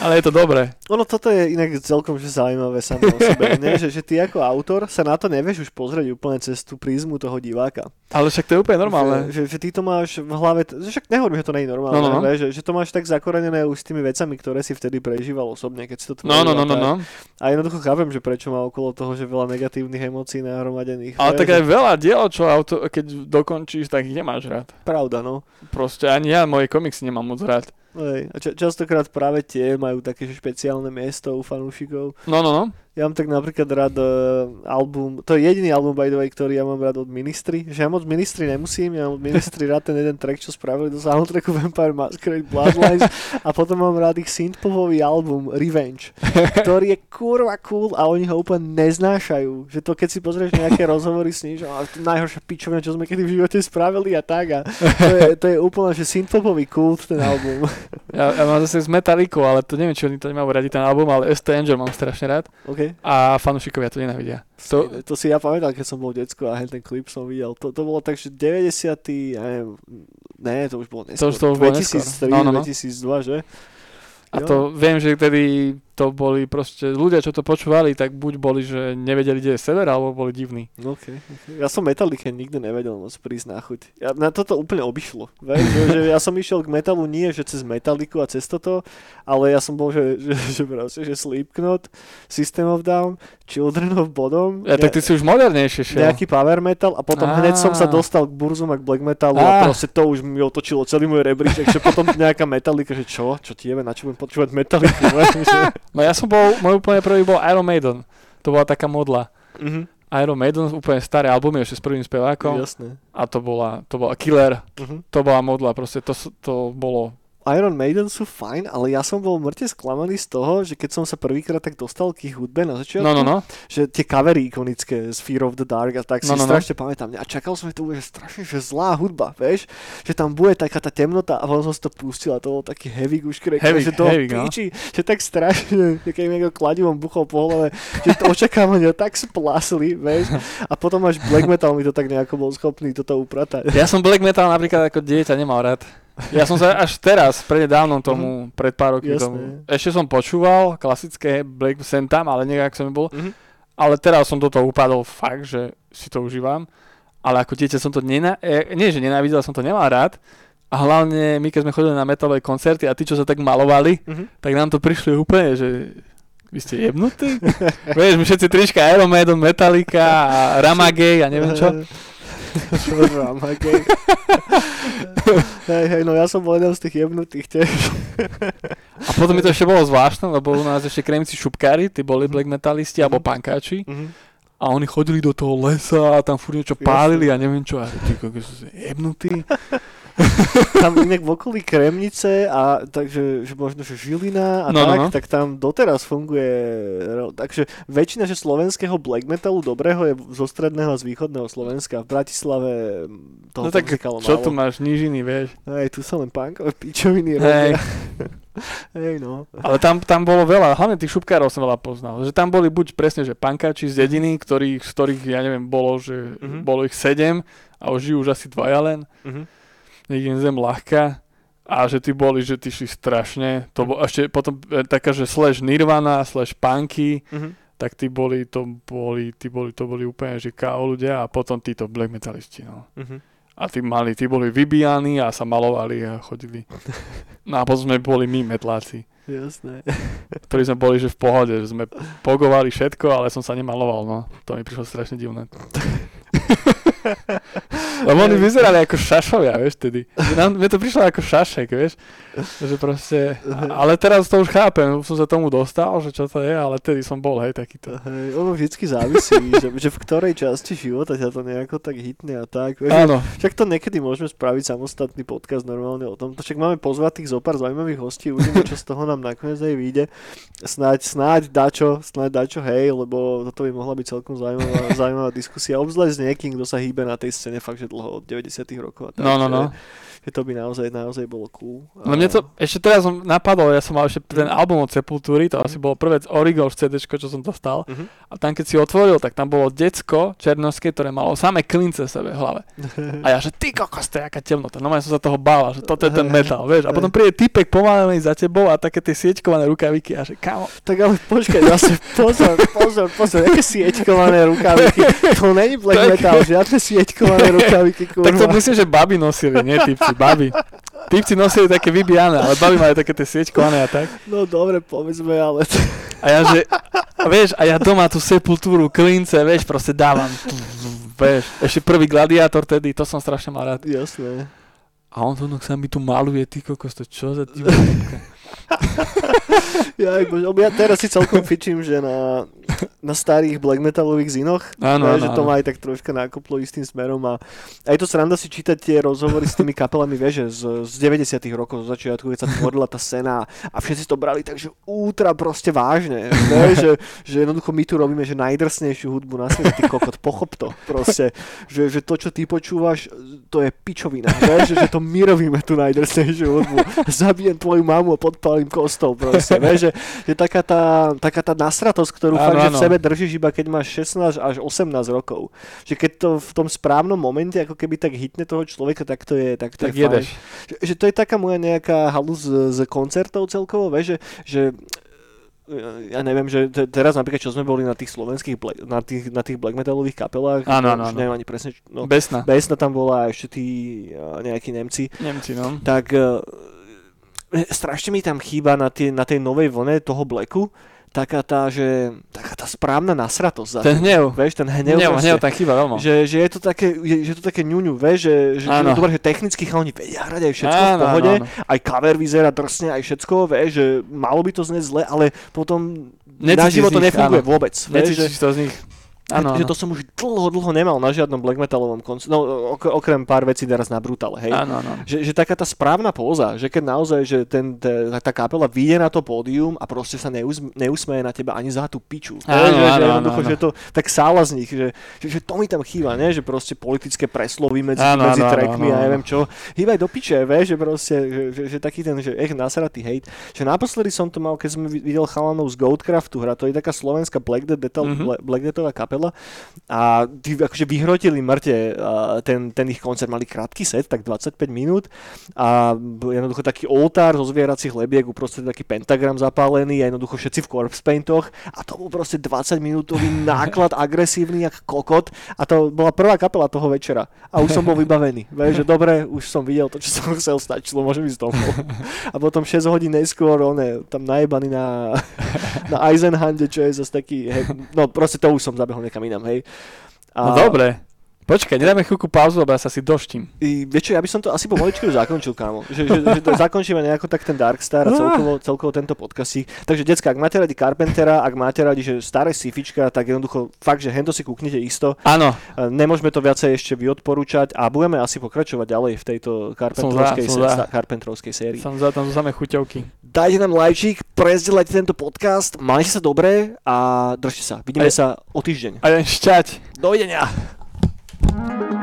Ale je to dobré. Ono toto je inak celkom že zaujímavé samo o sebe, nie? Že, že ty ako autor sa na to nevieš už pozrieť úplne cez tú prízmu toho diváka. Ale však to je úplne normálne. Že, že, že ty to máš v hlave, že však nehovorím, že to nie je normálne, No, no, no. Že, že to máš tak zakorenené už s tými vecami, ktoré si vtedy prežíval osobne, keď si to No, no, tvoril no, a no, tak. no. A jednoducho chápem, že prečo má okolo toho, že veľa negatívnych emócií nahromadených. Ale tak aj veľa diel, čo auto, keď dokončíš, tak ich nemáš rád. Pravda, no. Proste ani ja moje komiksy nemám moc rád. Hej. A ča- častokrát práve tie majú také špeciálne miesto u fanúšikov. No, no, no. Ja mám tak napríklad rád uh, album, to je jediný album by the way, ktorý ja mám rád od Ministry, že ja moc Ministry nemusím, ja mám od Ministry rád ten jeden track, čo spravili do soundtracku Vampire Masquerade Bloodlines a potom mám rád ich synthpopový album Revenge, ktorý je kurva cool a oni ho úplne neznášajú, že to keď si pozrieš nejaké rozhovory s ním, že "A, to najhoršia pičovina, čo sme kedy v živote spravili a tak a to je, to je úplne, že synthpopový kult ten album. Ja, ja mám zase z Metalliku, ale to neviem, či oni to nemajú radi ten album, ale ST Angel mám strašne rád. A fanúšikovia to nenávidia. To, To, to si ja pamätám, keď som bol decko a ten klip som videl. To, to bolo tak, že 90. Ja neviem, ne, to už bolo neskôr. už- to už bolo 2003, neskôr. No, no, no. 2002, že? a Jo. to viem, že vtedy to boli proste ľudia, čo to počúvali, tak buď boli, že nevedeli, kde je sever, alebo boli divní. No, okay, okay. Ja som Metallica nikdy nevedel moc prísť na chuť. Ja, na toto úplne obišlo. Vieš, že, že ja som išiel k metalu nie, že cez Metalliku a cez toto, ale ja som bol, že, že, že, proste, že Slipknot, System of Down, Children of Bodom, Ja, tak ty si už modernejšie šiel. nejaký power metal a potom Á. hneď som sa dostal k Burzum a k black metalu a proste to už mi otočilo celý môj rebríček, že potom nejaká metalika, že čo, čo ti jebe, na čo budem počúvať že... No ja som bol, môj úplne prvý bol Iron Maiden. To bola taká modla. Mhm, Iron Maiden, úplne staré albumy, ešte s prvým spevákom. jasné. A to bola, to bola Killer. Mhm. To bola modla, proste to, to bolo Iron Maiden sú fajn, ale ja som bol mŕte sklamaný z toho, že keď som sa prvýkrát tak dostal k ich hudbe na začiatku, No, no, no. že tie covery ikonické z Fear of the Dark a tak si No, no, no. strašne pamätám. A čakal som, že to bude strašne že zlá hudba, vieš? Že tam bude taká tá temnota a potom som si to pustil a to bol taký heavy už Heavy, že to heavy, no. píči, že tak strašne, keď mi kladivom buchol po hlave, že to očakávania tak splasli, vieš? A potom až black metal mi to tak nejako bol schopný toto upratať. Ja som black metal napríklad ako dieťa nemal rád. Ja som sa až teraz, prednedávnom tomu, pred pár roky Jasné. tomu, ešte som počúval klasické black sem tam, ale nejak som bol. Mhm. Ale teraz som do toho upadol fakt, že si to užívam. Ale ako dieťa som to nena... e, nie, že nenávidel, som to nemal rád. A hlavne my, keď sme chodili na metalové koncerty a tí, čo sa tak malovali, Mhm. tak nám to prišli úplne, že vy ste jebnutí? Vieš, my všetci trička Iron Maiden, Metallica a Ramagej a neviem čo. Ramagej. hej, hej, no ja som bol jeden z tých jebnutých tiež. A potom mi to ešte bolo zvláštne, lebo u nás ešte kremci šupkári, tí boli black metalisti alebo pankáči. A oni chodili do toho lesa a tam furt niečo Jasne. pálili a neviem čo. A ty kokos, sú jebnutí. Tam inak v okolí Kremnice a takže že možno, že Žilina a No, no, tak, no. tak tam doteraz funguje, takže väčšina že slovenského black metalu dobrého je zo stredného a z východného Slovenska. V Bratislave mm, toho No tak čo málo. tu máš, nížiny, vieš. Hej, tu sa len punkové pičoviny robia. Hej, no. Ale tam, tam bolo veľa, hlavne tých šupkárov som veľa poznal. Že tam boli buď presne, že pankáči z dediny, ktorých, z ktorých, ja neviem, bolo, že Mhm. bolo ich sedem a už žijú už asi dvaja len. Mhm. Im zem ľahká. a že tí boli, že tí šli strašne. To bol ešte potom e, taká, že slash Nirvana, slash punky, Mhm. tak tí boli, to boli, tí boli, to boli úplne, že KO ľudia a potom títo black metalisti, no. Mhm. A tí mali, tí boli vybíjani a sa malovali a chodili. No a potom sme boli my metláci, Jasné. ktorí sme boli, že v pohode, že sme pogovali všetko, ale som sa nemaloval, no. To mi prišlo strašne divné. Lebo oni vyzerali ako šašovia, vieš, tedy. Nám, mne to prišlo ako šašek, vieš. Že proste, ale teraz to už chápem, som sa tomu dostal, že čo to je, ale tedy som bol, hej, takýto. Hej, ono vždycky závisí, že, že v ktorej časti života ťa to nejako tak hitne a tak. Vieš, Áno, Však to niekedy môžeme spraviť samostatný podcast normálne o tomto. Však máme pozvatých zo pár zaujímavých hostí, uvidíme, čo z toho nám nakoniec aj vyjde. Snáď, snáď dačo, snáď dačo, hej, lebo toto by mohla byť celkom zaujímavá, zaujímavá diskusia. Obzvlášť s niekým, kto sa hýbe na tej scéne fakt, že dlho od 90 rokov. A tak, no, no, no. Že to by naozaj, naozaj bolo cool. No mne to, ešte teraz som napadol, ja som mal ešte ten album od Sepultúry, to asi bolo prvé Origo CD, čo som dostal. Mhm. A tam keď si otvoril, tak tam bolo decko černovské, ktoré malo samé klince v sebe v hlave. A ja, že ty kokos, to je aká temnota. No ja som sa toho bála, že toto je ten metal, vieš. A potom príde typek pomalený za tebou a také tie sieťkované rukaviky a že kamo. Tak ale počkaj, zase pozor, pozor, pozor, aké sieťkované rukaviky. To není black metal, žiadne sieťkované rukaviky, kurva. Tak to myslím, že baby nosili, nie typci, baby. Typci nosili také vybijané, ale baby mali také tie sieťkované a tak. No dobre, povedzme, ale... A ja že, a vieš, a ja doma tú sepultúru, klince, vieš, proste dávam. Vieš, ešte prvý gladiátor tedy, to som strašne mal rád. Jasné. A on tu no, sa mi tu maluje, ty kokos, to čo za ty Ja, lebo ja teraz si celkom fičím, že na, na starých black metalových zinoch, Áno, ne, áno, že to ma aj tak troška nákoplo istým smerom a aj to sranda si čítať tie rozhovory s tými kapelami, vieš, že z, z 90 rokov, zo začiatku, keď sa tvorila tá scéna a všetci to brali tak, že útra proste vážne, vieš, že, že jednoducho my tu robíme, že najdrsnejšiu hudbu na svete, ty kokot, pochop to, proste, že, že to, čo ty počúvaš, to je pičovina, vieš, že, že to my robíme tú najdrsnejšiu hudbu, zabijem tvoju mamu a podpalím kostol, proste, vieš, že, že taká tá, taká tá nasratosť, ktorú Áno, fakt, že v sebe držíš iba keď máš 16 až 18 rokov. Že keď to v tom správnom momente ako keby tak hitne toho človeka, tak to je, tak to Tak je fajn. Že, že to je taká moja nejaká halu z, z koncertov celkovo, vieš, že, že ja neviem, že te- teraz napríklad, čo sme boli na tých slovenských, black, na, tých, na tých black metalových kapelách, Áno, už áno, áno. neviem ani presne, no, Besna. Besna tam bola a ešte tí a, nejakí Nemci, Nemci, no. tak uh, strašne mi tam chýba na, tie, na tej novej vlne toho Blacku taká tá, že taká tá správna nasratosť. Ten hnev. Vieš, ten hnev, Hnev, hnev tam chýba veľmi. Že, že, je to také, je, že je to také ňuňu, vieš, že, že, že dobre, že technicky chalani vedia hrať aj všetko v Áno, pohode, áno, áno. aj cover vyzerá drsne, aj všetko, vieš, že malo by to znieť zle, ale potom Necítiš naživo to nefunguje áno. vôbec. Vieš, že, Necítiš to z nich. Áno, že áno. to som už dlho, dlho nemal na žiadnom black metalovom koncerte, no ok- okrem pár vecí teraz na brutale, hej. Áno, áno. Že, že taká tá správna póza, že keď naozaj, že ten, tá, tá kapela vyjde na to pódium a proste sa neus, neusmeje na teba ani za tú piču. Áno, že, že áno, jednoducho, áno, že to tak sála z nich, že, že, že to mi tam chýba, ne? že proste politické preslovy medzi, Áno, medzi áno, trackmi áno, a áno. neviem čo. Hýbaj do piče, vieš, že proste, že, že, že taký ten, že ech, nasratý hejt. Že naposledy som to mal, keď som vid- videl chalanov z Goatcraftu hra, to je taká slovenská Black Death, Detal, Mhm. mm-hmm. Black Deathová kapela a tí akože vyhrotili mŕte ten, ten ich koncert, mali krátky set, tak 25 minút a jednoducho taký oltár zo zvieracích lebiek, uprostred taký pentagram zapálený a jednoducho všetci v corpse paintoch a to bol proste 20 minútový náklad agresívny jak kokot a to bola prvá kapela toho večera a už som bol vybavený. Vieš, že dobre, už som videl to, čo som chcel, stačilo, môžem ísť domov. A potom 6 hodín neskôr, on je tam najebaný na, na Eisenhande, čo je zase taký, hej, no proste to už som zabehol niekam inám, hej. No dobre. Počkaj, nedáme chvíľku pauzu, lebo ja sa si doštím. I, vieš čo, ja by som to asi pomaličky už zakončil, kámo. Že, že, že to zakončíme nejako tak ten Darkstar a celkovo, celkovo tento podcastík. Takže, decka, ak máte radi Carpentera, ak máte radi, že staré sifička, tak jednoducho fakt, že hento si kúknite isto. Áno, E, Nemôžeme to viacej ešte vyodporúčať a budeme asi pokračovať ďalej v tejto Carpentrovskej, Som za, som za. Carpentrovskej sérii. som za tam zo samé chuťovky. Dajte nám lajčík, prezdielajte tento podcast, majte sa dobre a držte sa. Vidíme Aj- sa o týždeň. A len šťať. Dovidenia. Thank you.